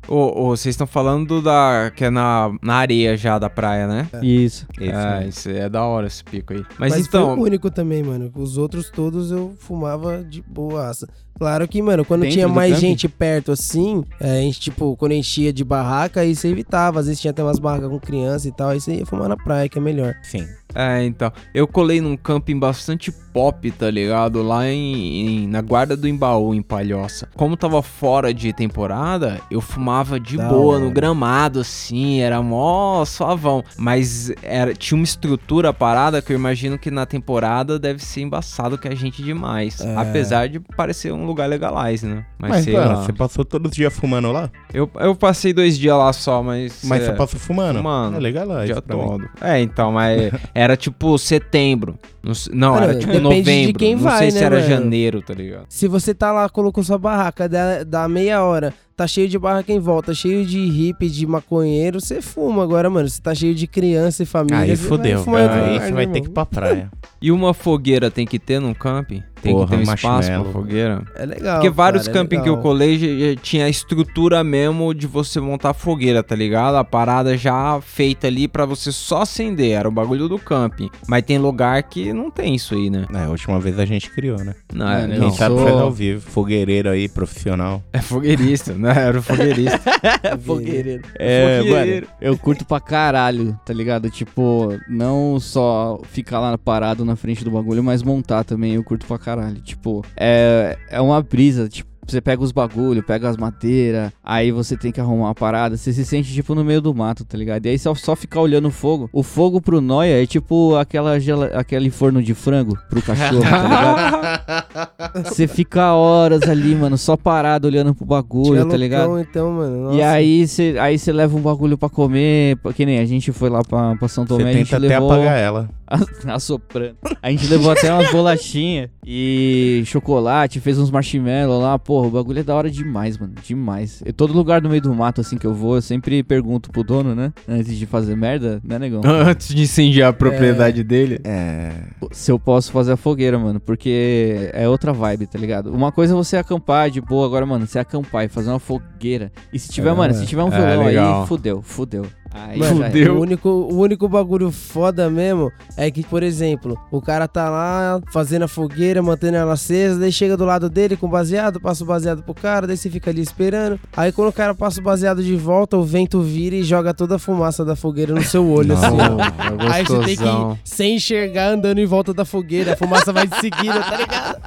Ô, ô, vocês estão falando da. que é na, na areia já da praia, né? Isso. Esse, é, né? isso é da hora esse pico aí. Mas, Mas, então. foi o único também, mano. Os outros todos eu fumava de boaça. Claro que, mano, quando Dentro tinha mais camping? gente perto assim, é, a gente, tipo, quando enchia de barraca, aí você evitava. Às vezes tinha até umas barracas com criança e tal, aí você ia fumar na praia, que é melhor. Sim. É, então. Eu colei num camping bastante pop, tá ligado? Lá em, em- na guarda do Embaú, em Palhoça. Como tava fora de temporada, eu fumava de Da boa hora. no gramado, assim, era mó suavão. Mas era, tinha uma estrutura parada que eu imagino que na temporada deve ser embaçado que a gente demais. É. Apesar de parecer um lugar legalize, né? Mas, Mas, sei mano, lá. você passou todos os dias fumando lá? Eu, eu passei dois dias lá só, mas. Mas é, você passou fumando? Fumando. É legal lá, dia todo. É, então, mas era tipo setembro. Não, se- não Mano, era tipo depende de novembro. quem não vai, sei se né, era mano? janeiro, tá ligado? Se você tá lá, colocou sua barraca, dá, dá meia hora, tá cheio de barraca em volta, cheio de hippie, de maconheiro, você fuma agora, mano. Você tá cheio de criança e família. Aí fodeu. Aí você né, vai ter irmão? que ir pra praia. E uma fogueira tem que ter num camping? Tem Porra, que ter um espaço pra fogueira? É legal. Porque vários cara, é camping que eu colei já- já tinha a estrutura mesmo de você montar fogueira, tá ligado? A parada já feita ali pra você só acender, era o bagulho do camping. Mas tem lugar que não tem isso aí, né? É, a última vez a gente criou, né? Não, é, eu Quem não. sabe sou- faz ao vivo. Fogueireiro aí, profissional. é fogueirista, né? Era o fogueirista. Fogueireiro. É, Fogueiro. mano, eu curto pra caralho, tá ligado? Tipo, não só ficar lá parado na frente do bagulho, mas montar também eu curto pra caralho. Tipo, é, é uma brisa, tipo. Você pega os bagulho, pega as madeiras, aí você tem que arrumar uma parada, você se sente tipo no meio do mato, tá ligado? E aí só, só ficar olhando o fogo. O fogo pro Noia é tipo aquela gela, aquele forno de frango pro cachorro, tá ligado? Você fica horas ali, mano, só parado olhando pro bagulho, Tinha tá ligado? loucão, então, mano. E nossa. aí você aí cê leva um bagulho pra comer, que nem a gente foi lá pra, pra São Tomé, Você a gente tenta até levou apagar ela. assoprando. A gente levou até umas bolachinhas e chocolate, fez uns marshmallow lá, porra, o bagulho é da hora demais, mano, demais. E todo lugar no meio do mato assim que eu vou, eu sempre pergunto pro dono, né, antes de fazer merda, né, negão? Antes de incendiar a propriedade dele. É. se eu posso fazer a fogueira, mano, porque é outra vibe, tá ligado? Uma coisa é você acampar de boa, agora, mano, você acampar e fazer uma fogueira. E se tiver, É, mano, é. se tiver um É, violão legal. aí, fudeu, fudeu. Aí é. Fudeu. O único, o único bagulho foda mesmo é que, por exemplo, o cara tá lá fazendo a fogueira, mantendo ela acesa, daí chega do lado dele com baseado, passa o baseado pro cara, daí você fica ali esperando. Aí quando o cara passa o baseado de volta, o vento vira e joga toda a fumaça da fogueira no seu olho, assim. ó. é Aí você tem que ir sem enxergar andando em volta da fogueira, a fumaça vai te seguindo, tá ligado?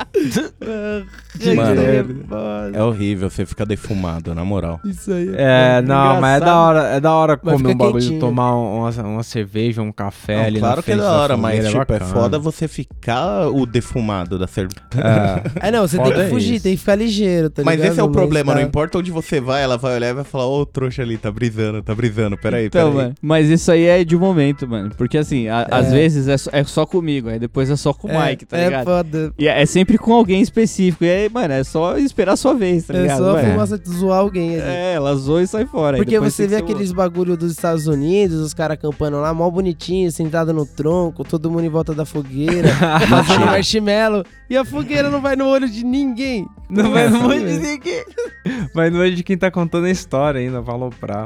Mano, Mano, É horrível, você fica defumado, na moral. isso aí. É, não, mas é da hora, é da hora comer fica um bagulho, tomar um- uma, uma cerveja, um café Não, ali claro que é da hora, mas fogueira, tipo, é bacana. foda você ficar o defumado da cerveja. É. É, não, você tem Foda que é fugir, isso. tem que ficar ligeiro, tá Mas ligado? esse é o problema, tá- não importa onde você vai, ela vai olhar e vai falar, ô trouxa ali, tá brisando, tá brisando, peraí, Então, peraí. mano, mas isso aí é de momento, mano. Porque assim, a- É. às vezes é só, é só comigo, aí depois é só com o É, Mike, tá é ligado? foda. E é é sempre com alguém específico. E aí, mano, é só esperar a sua vez, tá É ligado? só a fumaça de zoar alguém ali. É, ela zoa e sai fora. Porque você tem vê que aqueles bagulho dos Estados Unidos, os caras acampando lá, mó bonitinho, sentado no tronco, todo mundo em volta da fogueira, fazendo marshmallow, e a fogueira não vai no olho de ninguém. Não vai no assim, olho de ninguém. Vai no olho de quem tá contando a história ainda, falou pra.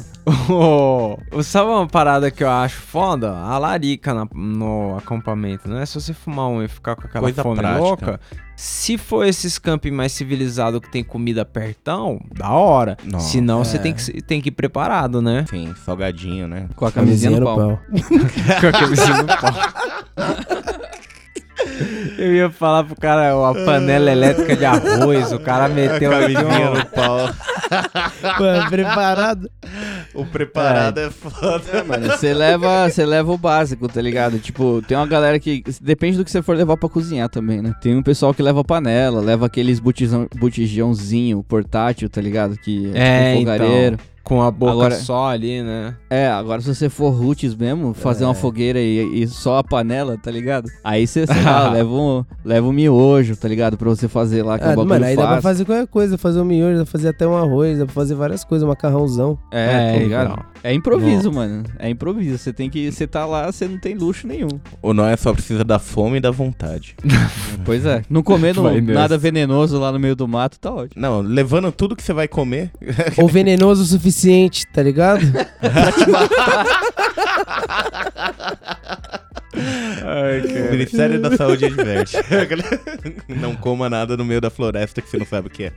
Oh, sabe uma parada que eu acho foda? A larica na- no acampamento, né? Se você fumar um e ficar com aquela Coisa fome prática. louca. Se for esses camping mais civilizados que tem comida pertão, da hora. Nossa. Senão você É. tem que, tem que ir preparado, né? Sim, salgadinho, né? Com a camisinha no pau. Com a camisinha no pau. Eu ia falar pro cara a panela elétrica de arroz, o cara meteu ali Camisinha um... no pau. Mano, preparado. O preparado é, foda. Mano, você leva, você leva o básico, tá ligado? Tipo, tem uma galera que. Depende do que você for levar pra cozinhar também, né? Tem um pessoal que leva panela, leva aqueles botijão, botijãozinho portátil, tá ligado? Que É, tipo fogareiro. Com a boca Agora- só ali, né? É, agora se você for roots mesmo, fazer É. uma fogueira e, e só a panela, tá ligado? Aí você, sei lá, leva um, leva um miojo, tá ligado? Pra você fazer lá, que é um Ah, bagulho mano, aí dá pra fazer qualquer coisa, fazer um miojo, dá pra fazer até um arroz, dá pra fazer várias coisas, um macarrãozão. É, tá ligado? então. É improviso, mano. É improviso. Você tem que. Você tá lá, você não tem luxo nenhum. O Noé só precisa da fome e da vontade. Pois é. Não comendo nada venenoso lá no meio do mato, tá ótimo. Não, levando tudo que você vai comer. Ou venenoso o suficiente, tá ligado? O Ministério da Saúde adverte. não coma nada no meio da floresta que você não sabe o que é.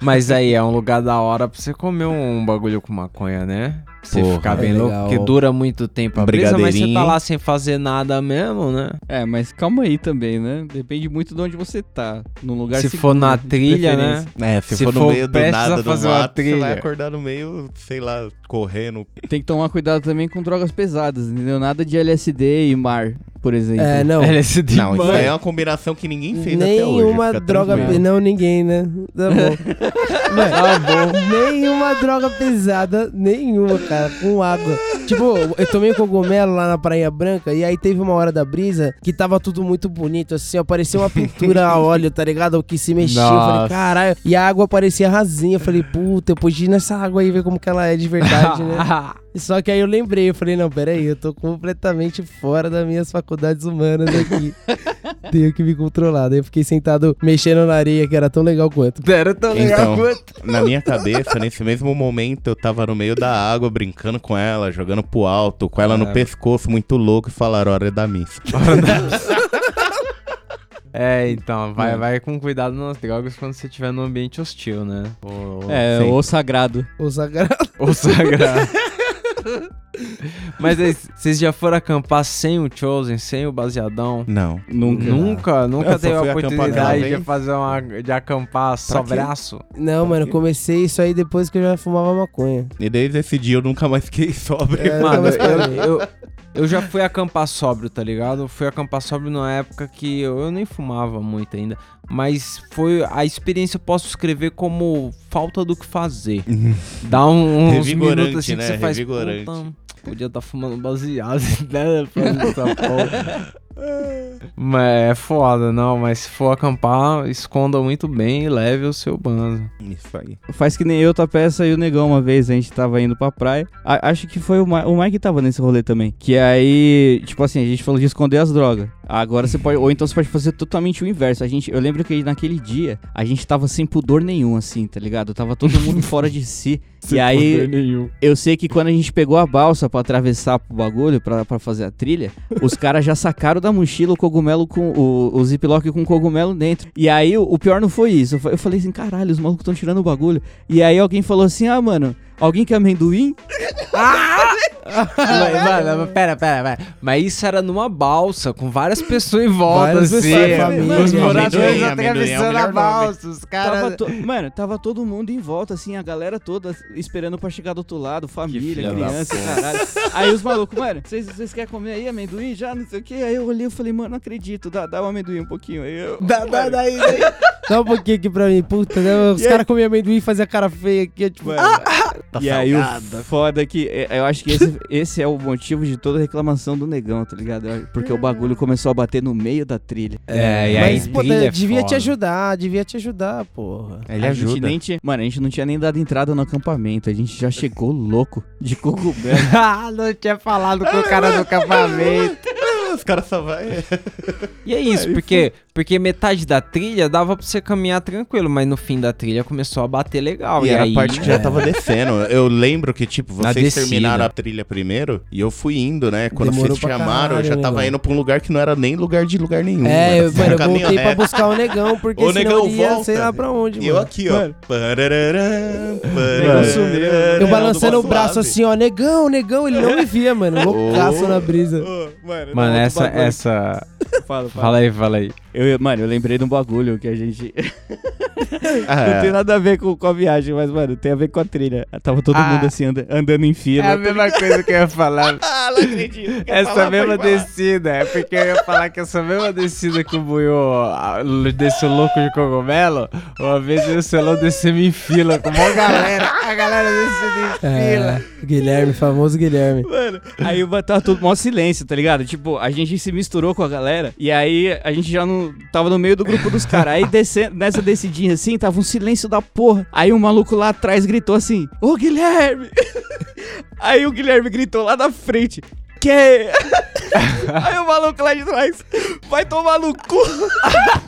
Mas aí é um lugar da hora pra você comer um bagulho com maconha, né? Você Porra, ficar é bem louco, legal. porque dura muito tempo a Um brisa, mas você tá lá sem fazer nada mesmo, né? É, mas calma aí também, né? Depende muito de onde você tá. Num lugar Se seguro, for na de trilha, né? É, se, Se for no for meio do nada do fazer uma mato, você vai acordar no meio, sei lá, correndo. Tem que tomar cuidado também com drogas pesadas, entendeu? Nada de LSD e mar, por exemplo. É, não. LSD, Não, isso aí é uma combinação que ninguém fez até hoje. Nenhuma fica droga. Não, ninguém, né? Tá bom. Mano, Tá bom. nenhuma droga pesada, nenhuma, cara, com água. Tipo, eu tomei cogumelo lá na Praia Branca e aí teve uma hora da brisa que tava tudo muito bonito, assim, ó, parecia uma pintura a óleo, tá ligado? O que se mexia. Eu falei, caralho. E a água parecia rasinha. Eu falei, puta, eu podia ir nessa água aí ver como que ela é de verdade, né? Só que aí eu lembrei, eu falei, não, peraí, eu tô completamente fora das minhas faculdades humanas aqui. Tenho que me controlar. Daí eu fiquei sentado mexendo na areia, que era tão legal quanto. Era tão legal Então, quanto. na minha cabeça, nesse mesmo momento, eu tava no meio da água, brincando com ela, jogando pro alto, com ela no É. pescoço, muito louco, e falaram, hora da missa. É, então, vai, É. vai com cuidado nas drogas quando você estiver num ambiente hostil, né? Ou, É, Sim. o sagrado. O sagrado. ou sagrado. Mas aí, vocês já foram acampar sem o Chosen, sem o baseadão? Não. Nunca. Nunca, nunca Eu teve a oportunidade de fazer uma. de acampar só quê? braço. Não, mano, eu comecei isso aí depois que eu já fumava maconha. E desde esse dia eu nunca mais fiquei sóbrio. É, Mano, eu, eu, eu já fui acampar sóbrio, tá ligado? Eu fui acampar sóbrio numa época que eu, eu nem fumava muito ainda. Mas foi a experiência eu posso escrever como falta do que fazer. Dá um, uns minutos assim né? que você faz. Revigorante. "Puta, podia estar fumando baseado, né? Fazendo essa porra." Mas é foda, não. Mas se for acampar, esconda muito bem e leve o seu banzo. Isso aí. Faz que nem eu, tua peça e o Negão uma vez, a gente tava indo pra praia. A- acho que foi o, Ma o Mike que tava nesse rolê também. Que aí, tipo assim, a gente falou de esconder as drogas. Agora você pode, ou então você pode fazer totalmente o inverso. A gente, eu lembro que naquele dia, a gente tava sem pudor nenhum, assim, tá ligado? Tava todo mundo fora de si. e aí, nenhum. eu sei que quando a gente pegou a balsa pra atravessar pro bagulho, pra, pra fazer a trilha, os caras já sacaram da mochila o cogumelo com o, o ziplock com cogumelo dentro. E aí, o, o pior não foi isso. Eu fa- Eu falei assim, caralho, os malucos estão tirando o bagulho. E aí alguém falou assim, ah, mano, alguém quer amendoim? Mas, mano, pera, pera, pera. Mas isso era numa balsa, com várias pessoas em volta, Várias assim. pessoas, família, os moradores é atravessando a melhor nome. balsa. Os caras. to- Mano, tava todo mundo em volta, assim, a galera toda esperando pra chegar do outro lado, família, criança, caralho. Aí os malucos, mano, vocês querem comer aí amendoim já? Não sei o que. Aí eu olhei e falei, mano, não acredito, dá, dá um amendoim um pouquinho. Aí eu. Dá, dá, daí, daí. Dá um pouquinho aqui pra mim, puta, né? Os aí- caras comiam amendoim e faziam cara feia aqui, tipo. Tá e aí salgada. o foda é que é, eu acho que esse, esse é o motivo de toda a reclamação do negão, tá ligado? Porque o bagulho começou a bater no meio da trilha. É, e Mas, aí, pô, trilha é devia te ajudar, devia te ajudar, porra. Ele a gente ajuda. nem tinha, mano, a gente não tinha nem dado entrada no acampamento, a gente já chegou louco de cogumelo. ah, não tinha falado com o cara do acampamento. Os caras só vai... E é isso, porque, porque metade da trilha dava pra você caminhar tranquilo, mas no fim da trilha começou a bater legal. E E, era aí, a parte que já tava descendo. Eu lembro que, tipo, vocês terminaram a trilha primeiro e eu fui indo, né? Quando Demorou vocês chamaram, eu já tava negão. indo pra um lugar que não era nem lugar de lugar nenhum. É, era só mano, eu voltei pra buscar o negão, porque senão negão, ia volta. sei lá pra onde, E eu mano. aqui, ó. Mano. Eu balançando o braço assim, ó, negão, negão, ele não me via, mano, loucaço na brisa. Mano, essa, essa... Fala. Fala aí, fala aí. Eu, mano, eu lembrei de um bagulho que a gente. Ah, Não tem nada a ver com, com a viagem, mas, mano, tem a ver com a trilha. Tava todo Ah. mundo assim, anda- andando em fila. É a mesma coisa que eu ia falar. Não acredito. Quer Essa mesma descida, é porque eu ia falar que essa mesma descida que o Buiô desceu louco de cogumelo, uma vez eu selou descendo em fila com uma galera, a galera descendo em fila. É, Guilherme, famoso Guilherme. Mano, aí tava todo mó silêncio, tá ligado? Tipo, a gente se misturou com a galera e aí a gente já não tava no meio do grupo dos caras. Aí descendo, nessa descidinha assim, tava um silêncio da porra. Aí um maluco lá atrás gritou assim: Ô Guilherme! Aí o Guilherme gritou lá na frente. Que? Aí o maluco lá de trás vai tomar no cu.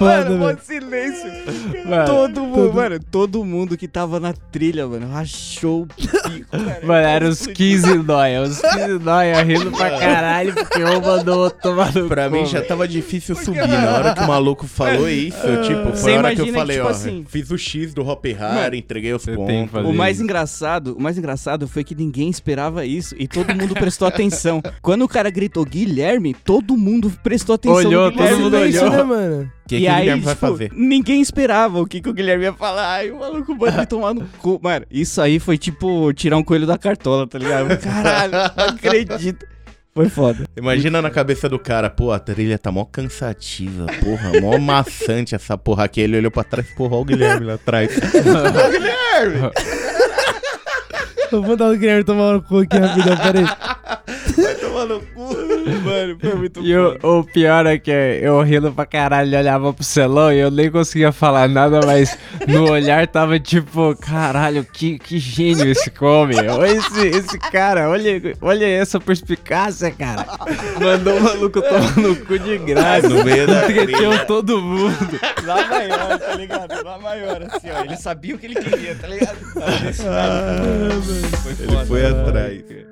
Foda, mano, mó silêncio. Mano, todo mundo, mano, todo mundo que tava na trilha, mano, rachou o bico, cara. Mano, era os 15 nóia, os 15 nóia rindo pra caralho, porque um mandou tomar no Pra mim já tava difícil subir. Na hora que o maluco falou isso, eu, tipo, Você foi a hora que eu que, falei, tipo ó, assim- fiz o X do Hop Hard, entreguei os pontos. O mais isso. engraçado, o mais engraçado foi que ninguém esperava isso e todo mundo prestou atenção. Quando o cara gritou Guilherme, todo mundo prestou atenção Olhou, todo mundo olhou. né, mano? O que, e que o aí, Guilherme vai tipo, fazer? ninguém esperava o que, que o Guilherme ia falar. Ai, o maluco vai tomar no cu. Mano, isso aí foi tipo tirar um coelho da cartola, tá ligado? Caralho, não acredito. Foi foda. Imagina na cabeça do cara, pô, a trilha tá mó cansativa, porra, mó maçante essa porra aqui. Ele olhou pra trás, porra, olha o Guilherme lá atrás. Eu vou dar o Guilherme tomar no cu aqui rapidão, peraí. Vai tomar no cu. Mano, foi muito E o, o pior é que eu rindo pra caralho, olhava pro celão e eu nem conseguia falar nada, mas no olhar tava tipo, caralho, que, que gênio esse come. Olha esse, esse cara, olha, olha essa perspicácia, cara. Mandou o maluco tomar no cu de graça. No meio da todo mundo. Lá maior, tá ligado? Lá maior, assim, ó. Ele sabia o que ele queria, tá ligado? Nesse naipe. Foi Ele foda. foi atrás. O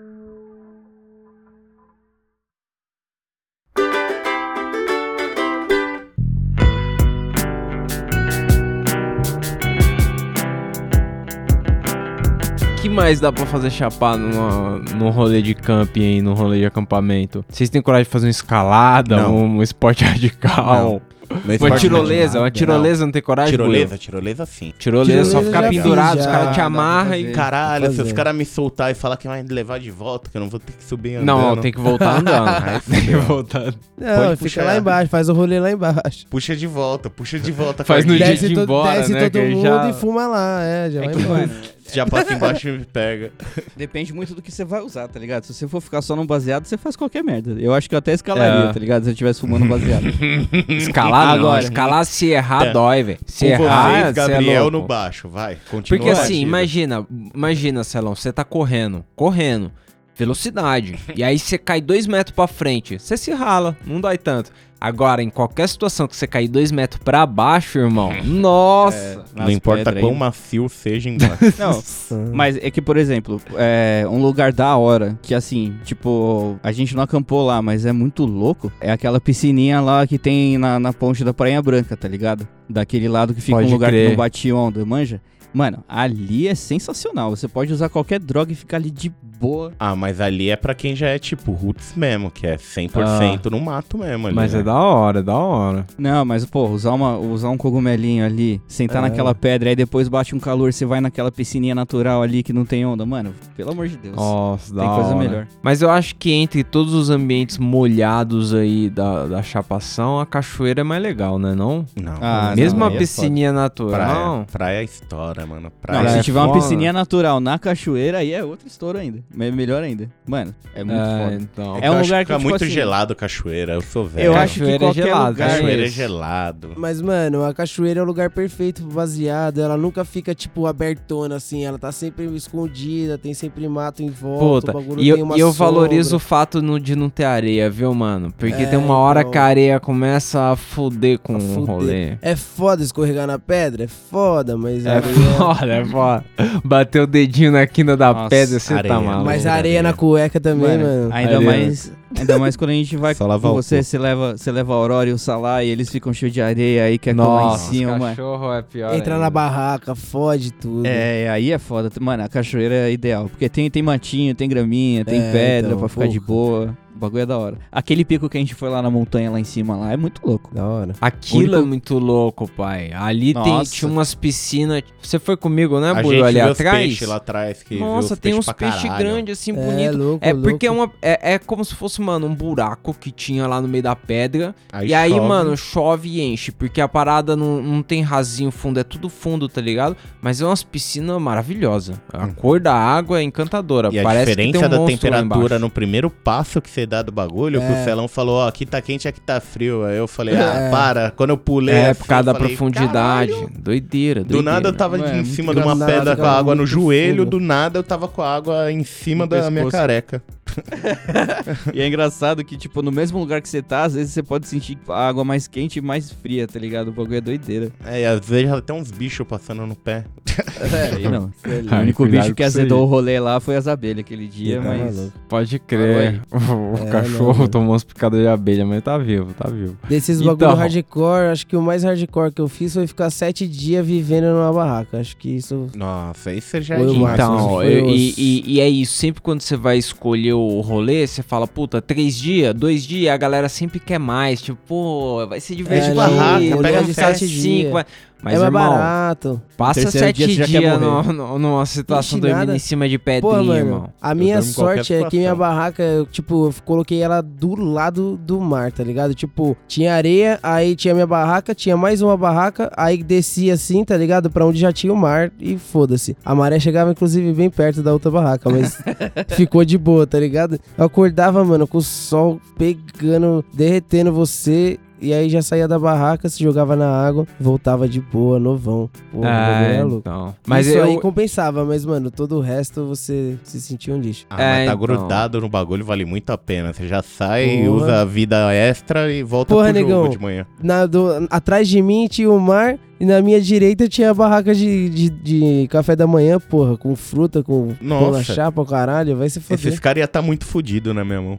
que mais dá pra fazer chapar numa, num rolê de camping aí, num rolê de acampamento? Vocês têm coragem de fazer uma escalada, Não. um esporte radical? Mas Uma tirolesa, uma Não. tirolesa não tem coragem? Tirolesa, tirolesa sim. Tirolesa, só Tirolesa ficar já pendurado, os caras te amarram e... Caralho, se os caras me soltar e falar que vai me levar de volta, que eu não vou ter que subir andando. Não, tem que voltar andando. Ai, tem que voltar. Não, Pode fica puxar. lá embaixo, faz o rolê lá embaixo. Puxa de volta, puxa de volta. Faz no dia de ir embora, desce né, todo que mundo já- e fuma lá, é, já É vai que, embora. Já passa embaixo e me pega. depende muito do que você vai usar, tá ligado? Se você for ficar só no baseado, você faz qualquer merda. Eu acho que eu até escalaria, É. tá ligado? Se eu estivesse fumando baseado. Escalar não, Agora. escalar se errar É. dói, velho. Se Com errar, vocês, cê é Gabriel louco. no baixo, vai. Continua Porque a assim, batida. imagina, imagina, Celão, você tá correndo, correndo, velocidade, e aí você cai dois metros pra frente, você se rala, não dói tanto. Agora, em qualquer situação que você cair dois metros pra baixo, irmão, nossa! Não importa quão aí. macio seja embaixo. Não, mas é que, por exemplo, é um lugar da hora, que assim, tipo, a gente não acampou lá, mas é muito louco. É aquela piscininha lá que tem na, na ponte da Praia Branca, tá ligado? Daquele lado que fica Pode um lugar crer. que não bate onda, manja? Mano, ali é sensacional. Você pode usar qualquer droga e ficar ali de boa. ah, mas ali é pra quem já é tipo roots mesmo, que é 100% no mato mesmo ali. Mas né? é da hora, é da hora. Não, mas, pô, usar, uma, usar um cogumelinho ali, sentar É. naquela pedra, aí depois bate um calor, você vai naquela piscininha natural ali que não tem onda. Mano, pelo amor de Deus. Nossa, da tem coisa hora. melhor. Mas eu acho que entre todos os ambientes molhados aí da, da chapação, a cachoeira é mais legal, né não? Não, Ah, Mesmo não, a é piscininha praia, natural... praia é história, mano. Não, Praia Praia se é tiver uma piscininha natural na cachoeira, aí é outro estouro ainda. Me- Melhor ainda. Mano, é muito É, foda. então... É, É um lugar que, fica tipo muito assim, gelado cachoeira, eu sou velho. Eu acho que Cachoeira é qualquer gelado, lugar... Cachoeira é isso. gelado. Mas, mano, a cachoeira é o lugar perfeito pro baseado. Ela nunca fica, tipo, abertona, assim. Ela tá sempre escondida, tem sempre mato em volta. Puta, o bagulho e tem eu, uma e eu valorizo o fato no- de não ter areia, viu, mano? Porque É, tem uma hora então. que a areia começa a foder com A o rolê. É foda escorregar na pedra? É foda, mas É areia... foda, é foda. Bater o dedinho na quina da Nossa, pedra, você areia. tá maluco. Mas a areia na cueca também, Mano, mano. ainda Areia. mais, ainda mais quando a gente vai com você, você leva, você leva a Aurora e o Salá e eles ficam cheios de areia aí, quer colar em Nossa, cima, mano. cachorro é pior Entra ainda. na barraca, fode tudo. É, aí é foda. Mano, a cachoeira é ideal. Porque tem, tem matinho, tem graminha, tem É, pedra então, pra ficar de porra. boa. O bagulho é da hora. Aquele pico que a gente foi lá na montanha, lá em cima, lá, é muito louco. Da hora. Aquilo Único- é muito louco, pai. Ali tem, tinha umas piscinas. Você foi comigo, né, a gente ali viu atrás? lá atrás. Que Nossa, os tem peixes uns peixes grandes assim, É, bonitos. louco, É porque é, louco. uma, é, é como se fosse, mano, um buraco que tinha lá no meio da pedra. Aí e aí, chove. mano, chove e enche. Porque a parada não, não tem rasinho fundo, é tudo fundo, tá ligado? Mas é umas piscinas maravilhosas. A cor da água é encantadora. E a Parece que tem diferença um da temperatura no primeiro passo que você dá do bagulho, que É. o Celão falou, ó, aqui tá quente, aqui tá frio. Aí eu falei, ah, É. para. Quando eu pulei É, por causa da falei, profundidade. "Caralho". Doideira, doideira. Do nada eu tava é em cima de uma pedra com a água no joelho, do nada eu tava com a água em cima No da minha careca. E é engraçado que, tipo, no mesmo lugar que você tá, às vezes você pode sentir a água mais quente e mais fria, tá ligado? O bagulho é doideira. É, e às vezes até uns bichos passando no pé. É, aí não. O Ai, único bicho que isso azedou aí. o rolê lá foi as abelhas aquele dia, Tá mas. maluco. Pode crer. O É, cachorro não. tomou uns picadas de abelha, mas tá vivo, tá vivo. Desses Então. bagulho hardcore, acho que o mais hardcore que eu fiz foi ficar sete dias vivendo numa barraca. Acho que isso. Nossa, você já é o. Então, eu- os- e, e- e é isso, sempre quando você vai escolher o rolê, você fala, puta, três dias, dois dias, a galera sempre quer mais. Tipo, pô, vai ser divertido. não, barraca, rolê pega de sete cinco, dias. Mas, é mais irmão, barato. passa Terceiro sete dia você já dias no, morrer. no- numa situação Ixi, dormindo em cima de pedrinha, Porra, mano, irmão. a minha sorte é que minha barraca, eu, tipo, eu coloquei ela do lado do mar, tá ligado? Tipo, tinha areia, aí tinha minha barraca, tinha mais uma barraca, aí descia assim, tá ligado? Pra onde já tinha o mar e foda-se. A maré chegava, inclusive, bem perto da outra barraca, mas ficou de boa, tá ligado? Eu acordava, mano, com o sol pegando, derretendo você. E aí já saía da barraca, se jogava na água, voltava de boa, novão. Pô, bagulho É, louco. então. Mas Isso eu, aí compensava, mas, mano, todo o resto você se sentia um lixo. Ah, mas É, tá então. grudado no bagulho, vale muito a pena. Você já sai, Porra. usa a vida extra e volta Porra, pro negão. jogo de manhã. Na, do- atrás de mim tinha o mar e na minha direita tinha a barraca de, de, de café da manhã, porra, com fruta, com pão na chapa, caralho, vai se foder. Esses caras iam estar muito fodidos, né, meu irmão?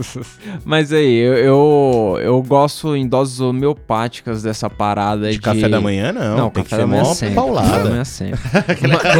Mas aí, eu, eu, eu gosto em doses homeopáticas dessa parada de... De café da manhã, não. Não, tem café da manhã sempre. Café da paulada. manhã sempre.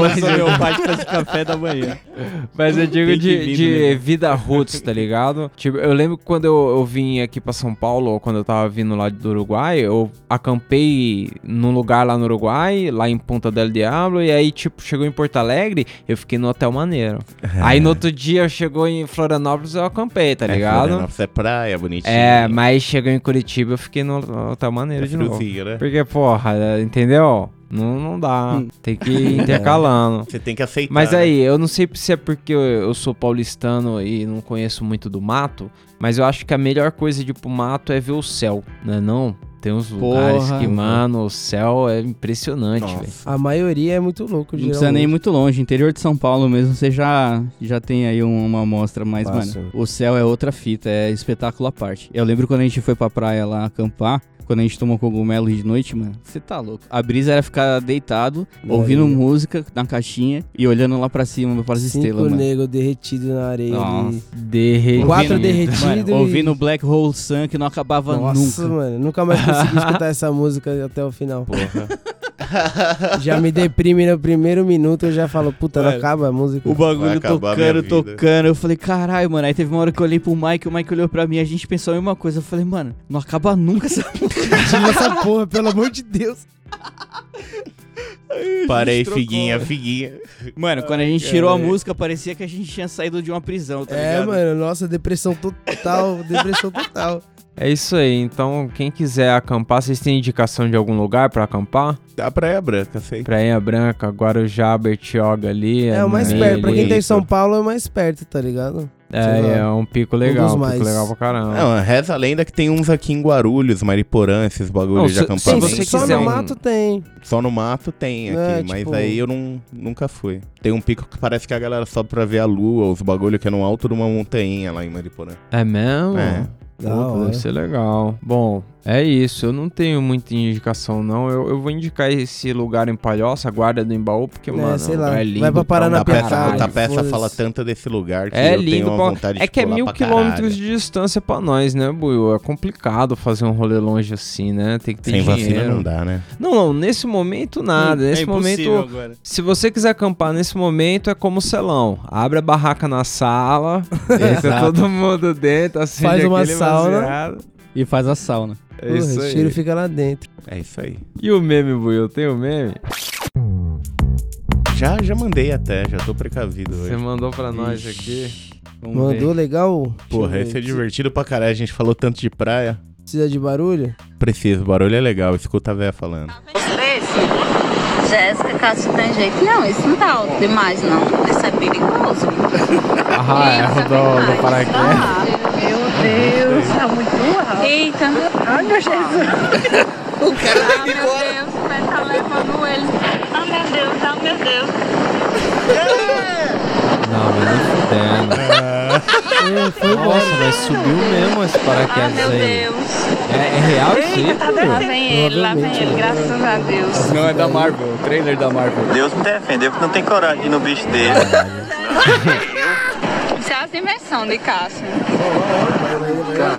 Mas homeopática de café da manhã. Mas eu digo Tem de, de né? vida roots, tá ligado? Tipo, eu lembro que quando eu, eu vim aqui pra São Paulo, ou quando eu tava vindo lá do Uruguai, eu acampei num lugar lá no Uruguai, lá em Ponta del Diablo, e aí, tipo, chegou em Porto Alegre, eu fiquei no Hotel Maneiro. Aí no outro dia chegou em Florianópolis, eu acampei, tá É, ligado? Florianópolis é praia, bonitinho. É, mas chegou em Curitiba, eu fiquei no Hotel Maneiro é de novo. né? Porque, porra, é, entendeu? Não, não dá. Tem que ir intercalando. Você tem que aceitar. Mas né? aí, eu não sei se é porque eu, eu sou paulistano e não conheço muito do mato, mas eu acho que a melhor coisa de ir pro mato é ver o céu, né não? Tem uns lugares Porra, que, mano. mano, o céu é impressionante, velho. A maioria é muito louco, Não precisa nem ir muito longe. Interior de São Paulo mesmo, você já, já tem aí um- uma amostra. Mas, Fácil. mano, o céu é outra fita, é espetáculo à parte. Eu lembro quando a gente foi pra praia lá acampar. Quando a gente tomou cogumelo de noite, mano, você tá louco. A brisa era ficar deitado, Na ouvindo areia. música na caixinha e olhando lá pra cima, para as estrelas, mano. negros derretidos na areia. Nossa. ali. Derretido. Quatro derretidos e- ouvindo Black Hole Sun que não acabava Nossa, nunca. mano, nunca mais consegui escutar essa música até o final. Porra. Já me deprime no primeiro minuto, eu já falo, puta, não Mano, acaba a música. O bagulho acabar minha tocando, vida. tocando. Eu falei, caralho, mano. Aí teve uma hora que eu olhei pro Mike, o Mike olhou pra mim, a gente pensou em uma coisa. Eu falei, mano, não acaba nunca essa Tira essa porra, pelo amor de Deus. Parei, trocou, figuinha, figuinha. Mano, quando a gente tirou a música, parecia que a gente tinha saído de uma prisão, tá é, ligado? mano, nossa, depressão total, depressão total. É isso aí, então quem quiser acampar, vocês têm indicação de algum lugar pra acampar? Da Praia Branca, sei. Praia Branca, Guarujá, Bertioga ali. É, o mais no perto, pra quem meio tá em. São Paulo é o mais perto, tá ligado? É, é um pico legal, dos um pico mais. legal pra caramba. Não, reza a lenda que tem uns aqui em Guarulhos, Mariporã, esses bagulhos Não, de se acampamento. você só quiser no um- mato tem. Só no mato tem aqui, É, mas tipo- aí eu não, nunca fui. Tem um pico que parece que a galera sobe pra ver a lua, os bagulhos que é no alto de uma montanha lá em Mariporã. É mesmo? É. Puta, deve ser legal. Bom, é isso. Eu não tenho muita indicação, não. Eu, eu vou indicar esse lugar em Palhoça, Guarda do Embaú, porque, É, mano, sei é lá. lugar lindo. Vai pra Paraná pra peça, caralho. da peça fala tanto desse lugar que É eu lindo, tenho uma vontade de é que é mil quilômetros de distância pra nós, né, Buiu? É complicado fazer um rolê longe assim, né? Tem que ter Sem dinheiro. vacina não dá, né? Não, não, nesse momento nada. É Nesse impossível momento, agora. se você quiser acampar nesse momento, é como o celão. Abre a barraca na sala, entra todo mundo dentro, assim, Faz uma sauna. E faz a sauna. É isso Porra, o aí. cheiro fica lá dentro. É isso aí. E o meme, Buiu? Tem o meme? Já, já mandei até, já tô precavido Você mandou pra nós aqui. Vamos Mandou ver. legal? Porra, esse é ver. divertido pra caralho. A gente falou tanto de praia. Precisa de barulho? Preciso, o barulho é legal. Escuta a véia falando. Jéssica, Cássio, tem jeito não, isso não tá alto demais não, isso é perigoso. Ah, é o do, do paraquedas. Meu Deus, tá muito alto. Eita. Ai, meu Jesus. o cara tá de fora. Meu Deus, o pé tá levando ele. Ah, meu Deus, ah, meu Deus. Não, mas nem fudendo. e foi embora. Nossa, mas subiu mesmo esse Ah, paraquedas meu aí. Deus. É, é real isso? Eita, tá lá vem ele, lá vem ele, graças a Deus. Não é da Marvel, o trailer da Marvel. Deus me defendeu que não tem coragem no bicho dele. Invenções de Cássio.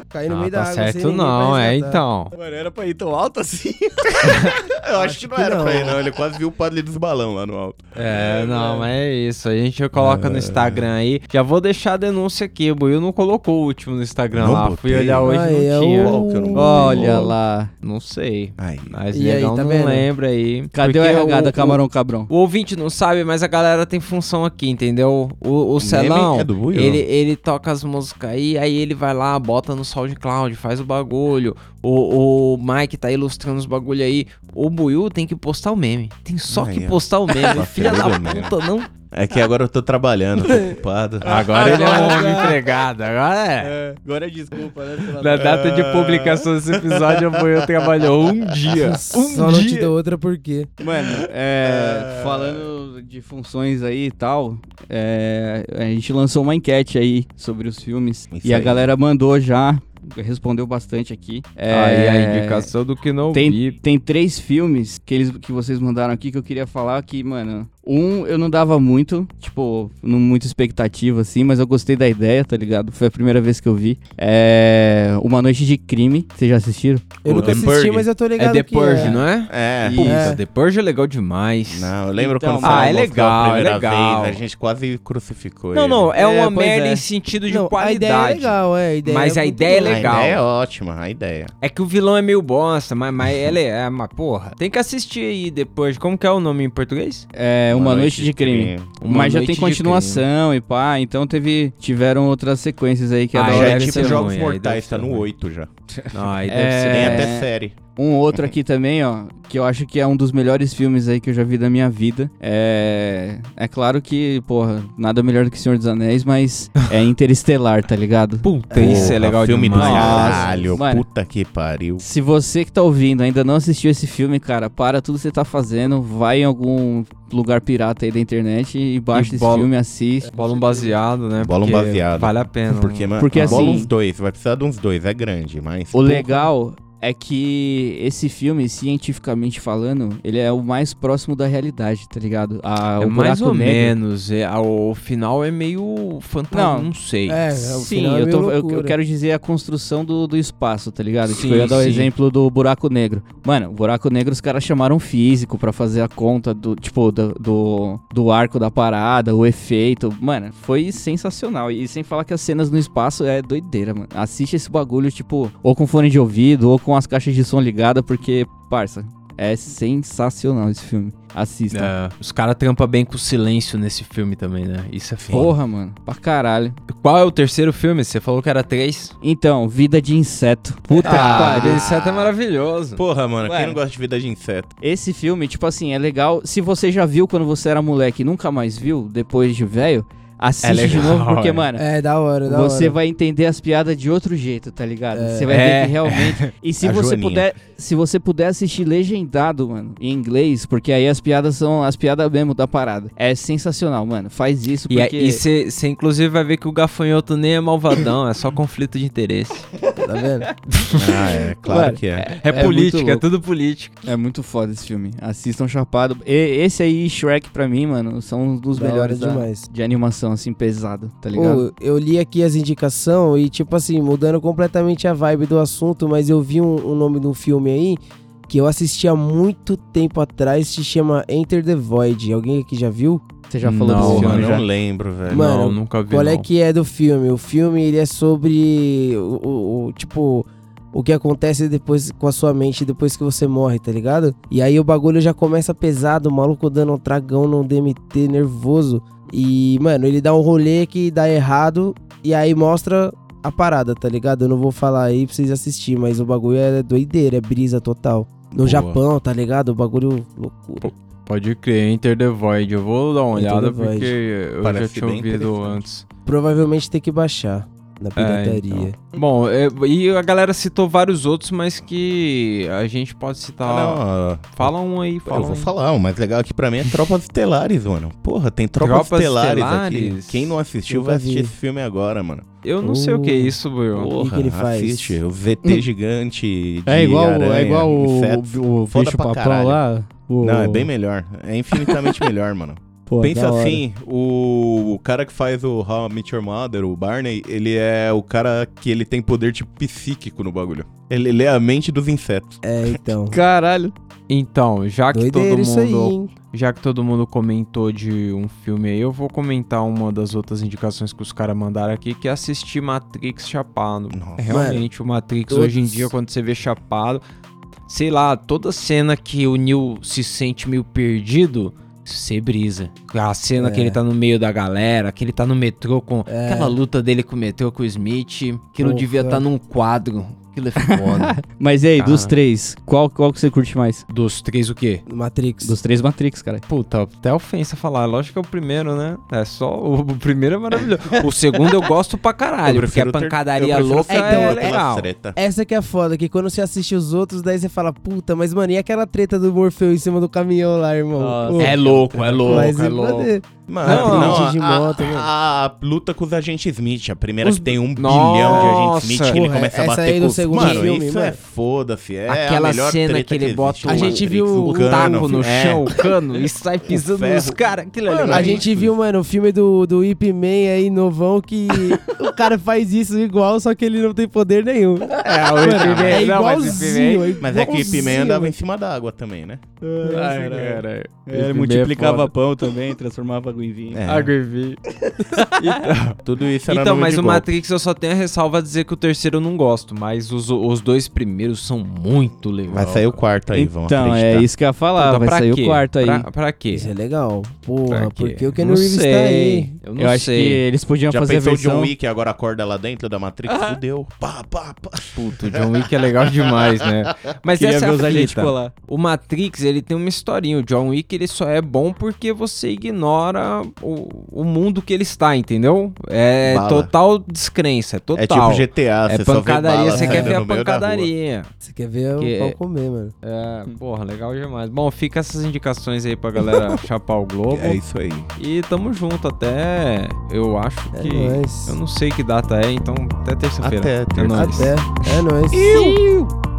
Cair no Ah, meio da tá água. sem certo ninguém não, é então. Mano, era pra ir tão alto assim? Eu acho, que não que era não. pra ir, não. Ele quase viu o padre dos balão lá no alto. É, não, mas é isso. A gente coloca no Instagram aí. Já vou deixar a denúncia aqui. O Buiu não colocou o último no Instagram Não lá. botei. Fui olhar hoje não é tinha. o- Qual que eu não? Olha lá. Não sei. Aí. Mas E aí, legal tá não vendo? lembra aí. Cadê o RH da Camarão Cabrão? O ouvinte não sabe, mas a galera tem função aqui, entendeu? O, o Celão, é ele, ele toca as músicas aí, aí ele vai lá, bota no SoundCloud, faz o bagulho. O, o Mike tá ilustrando os bagulho aí. O Buiu tem que postar o meme. Tem só Aí, que ó. postar o meme. Filha da mesmo. puta, não. É que agora eu tô trabalhando, tô ocupado. Agora ele é um homem empregado. Agora é. agora é desculpa, né? Na data de publicação desse episódio, o Buiu trabalhou um dia. Um Só não te dia. deu outra por quê? Mano, é, falando de funções aí e tal, é, a gente lançou uma enquete aí sobre os filmes Isso e a aí. galera mandou já, respondeu bastante aqui. É, Aí a indicação do que não Tem, vi. tem três filmes que, eles, que vocês mandaram aqui que eu queria falar que, mano, um eu não dava muito, tipo, não muita expectativa assim, mas eu gostei da ideia, tá ligado? Foi a primeira vez que eu vi. É Uma Noite de Crime, vocês já assistiram? Eu O nunca The assisti, Purge. mas eu tô É ligado The que Purge, é. não é? É. Isso. Puta, É. The Purge é legal demais. Não, eu lembro Então, quando ah, saiu é a legal, a é primeira legal. vez, a gente quase crucificou Não, ele. não, é É, uma merda é. em sentido de Não, qualidade. A ideia é legal, é. A ideia Mas a muito ideia é legal. A ideia é ótima, a ideia. É que o vilão é meio bosta, mas, mas ele é, mas porra. Tem que assistir aí depois. Como que é o nome em português? É Uma, Noite, de Crime. Uma mas já Noite tem continuação e pá, então teve tiveram outras sequências aí que é Ah, da é, hora Já é tipo Jogos ruim, Mortais, tá no ruim. 8 já. Não, aí É, deve ser. Tem É. até série. Um outro aqui também, ó, que eu acho que é um dos melhores filmes aí que eu já vi da minha vida. É. É claro que, porra, nada melhor do que Senhor dos Anéis, mas é Interestelar, tá ligado? Puta, isso é Porra, legal filme demais. do caralho, Mano. puta que pariu. Se você que tá ouvindo ainda não assistiu esse filme, cara, para tudo que você tá fazendo, vai em algum lugar pirata aí da internet e baixa E esse bola- filme, assiste. Bola um baseado, né? Bola um baseado. Vale a pena. Porque, mano, Porque, bola assim- uns dois, vai precisar de uns dois, é grande, mas... O legal é que esse filme, cientificamente falando, ele é o mais próximo da realidade, tá ligado? A, É o mais buraco ou negro. menos. É, a- o final é meio fantasma. Não. Não, sei. É, o Sim, final é eu, tô- eu- eu quero dizer a construção do, do espaço, tá ligado? tipo, Sim, eu ia dar o sim. exemplo do buraco negro. Mano, o buraco negro os caras chamaram um físico pra fazer a conta do, tipo, do, do, do arco da parada, o efeito. Mano, foi sensacional. E sem falar que as cenas no espaço é doideira, mano. Assiste esse bagulho, tipo, ou com fone de ouvido, ou com as caixas de som ligadas, porque, parça, é sensacional esse filme. Assista. É, os caras trampam bem com o silêncio nesse filme também, né? Isso é foda. Porra, mano, pra caralho. Qual é o terceiro filme? Você falou que era três? Então, Vida de Inseto. Puta que Ah, pariu. esse é maravilhoso. Porra, mano, Ué. quem não gosta de vida de inseto? Esse filme, tipo assim, é legal. Se você já viu quando você era moleque e nunca mais viu, depois de velho, assiste É de novo, porque, é. mano. É, da hora, da Você hora. vai entender as piadas de outro jeito, tá ligado? É. Você vai É. ver que realmente. E se você Joaninha. puder, se você puder assistir legendado, mano, em inglês, porque aí as piadas são as piadas mesmo da parada. É sensacional, mano. Faz isso E porque você inclusive vai ver que o gafanhoto nem é malvadão, é só conflito de interesse. Tá vendo? Ah, é, claro Mano, que é. É, É política, é tudo político. é muito foda esse filme. Assistam chapado. E- esse aí e Shrek pra mim, mano, são um dos Da melhores da- demais. de animação assim pesado, tá ligado? Pô, eu li aqui as indicações e, tipo assim, mudando completamente a vibe do assunto, mas eu vi um, um nome de um filme aí que eu assisti há muito tempo atrás, se chama Enter the Void. Alguém aqui já viu? Você já falou Não, desse filme mano, já? não lembro, velho. Mano, não, nunca vi. Qual é não. que é do filme? O filme, ele é sobre o, o- o- tipo... O que acontece depois com a sua mente depois que você morre, tá ligado? E aí o bagulho já começa pesado, o maluco dando um tragão no DMT nervoso. E, mano, ele dá um rolê que dá errado e aí mostra a parada, tá ligado? Eu não vou falar aí pra vocês assistirem, mas o bagulho é doideira, é brisa total. No Boa. Japão, tá ligado? O bagulho loucura. Pode crer, Enter the Void. Eu vou dar uma Enter olhada porque eu Parece já tinha ouvido antes. Provavelmente tem que baixar. Na pirataria. Bom, é, e a galera citou vários outros, mas que a gente pode citar. Ah, não, Fala um aí, eu fala vou um. falar, o mais legal aqui pra mim é Tropas Estelares, mano. Porra, tem Tropas, Tropas Estelares, Estelares? aqui. Quem não assistiu vai assistir esse filme agora, mano. Eu não sei o que é Uh. isso, Will. Porra, que ele faz? assiste. O VT gigante de É igual, aranha, é igual o, o Foda bicho papão caralho. lá. o- Não, é bem melhor. É infinitamente melhor, mano. Pô, Pensa da hora. assim, o, o cara que faz o How I Met Your Mother, o Barney, ele é o cara que ele tem poder tipo psíquico no bagulho. Ele lê a mente dos insetos. É, então. Caralho. Então, já que Doideira todo aí, mundo, hein? já que todo mundo comentou de um filme aí, eu vou comentar uma das outras indicações que os caras mandaram aqui, que é assistir Matrix chapado. Nossa. Realmente, o Matrix todos- hoje em dia, quando você vê chapado, sei lá, toda cena que o Neo se sente meio perdido, você brisa. A cena É. que ele tá no meio da galera, que ele tá no metrô com É. aquela luta dele com o metrô com o Smith, aquilo Porra. devia estar num quadro. Aquilo é foda. Mas e aí, dos três, qual, qual que você curte mais? Dos três o quê? Matrix. Dos três Matrix, cara. Puta, até ofensa falar. Lógico que é o primeiro, né? É só. O, o primeiro é maravilhoso. O segundo eu gosto pra caralho, porque a ter- pancadaria prefiro louca ser então, é legal. treta. Essa que é foda, que quando você assiste os outros, daí você fala, puta, mas mano, e aquela treta do Morfeu em cima do caminhão lá, irmão? Nossa. Pô, É louco, é louco, mas é se louco. Mano, Não, não, gente de a, moto, mano. a- a luta com os agentes Smith, a primeira Os- que tem um Nossa. bilhão de agentes Smith, que ele começa a bater aí com os... segundo Mano, filme, isso mano. é foda-se, é Aquela a cena treta que ele bota A o, gente viu o o taco no é. chão, o cano, e sai pisando nos caras. Aquilo é. A gente viu, mano, o filme do, do Ip Man aí, novão, que o cara faz isso igual, só que ele não tem poder nenhum. É, o Mano, Ip Man- é não, mas o Ip igualzinho, é Mas é que Ip Man andava em cima da água também, né? Ai, cara. É, Man multiplicava pão também, transformava água em vinho. É. Água e vinho. Tudo isso era Então, mas de o golpe. Matrix eu só tenho a ressalva a dizer que o terceiro eu não gosto, mas os, os dois primeiros são muito legais. Vai sair o quarto aí, vamos Então, é acreditar. isso que eu ia falar, Puta, vai pra sair quê? o quarto aí. Pra, pra quê? Isso é legal. Porra, porque o Keanu Não Reeves sei. tá aí. Eu não Eu acho sei. que eles podiam Já fazer a pensou o versão... John Wick agora acorda lá dentro da Matrix? Fudeu. Pá, pá, pá. Puto, o John Wick é legal demais, né? Mas Queria essa é a colar. O Matrix, ele tem uma historinha. O John Wick, ele só é bom porque você ignora o, o mundo que ele está, entendeu? É Bala. total descrença, é total. É tipo GTA, É você só vê pancadaria, bala você quer ver a pancadaria. Você quer ver Que- o pau comer, mano. É, porra, legal demais. Bom, fica essas indicações aí pra galera chapar o globo. É isso aí. E tamo junto até. Eu acho É que. nóis. Eu não sei que data é, então até terça-feira. Até É nóis. Até. É nóis.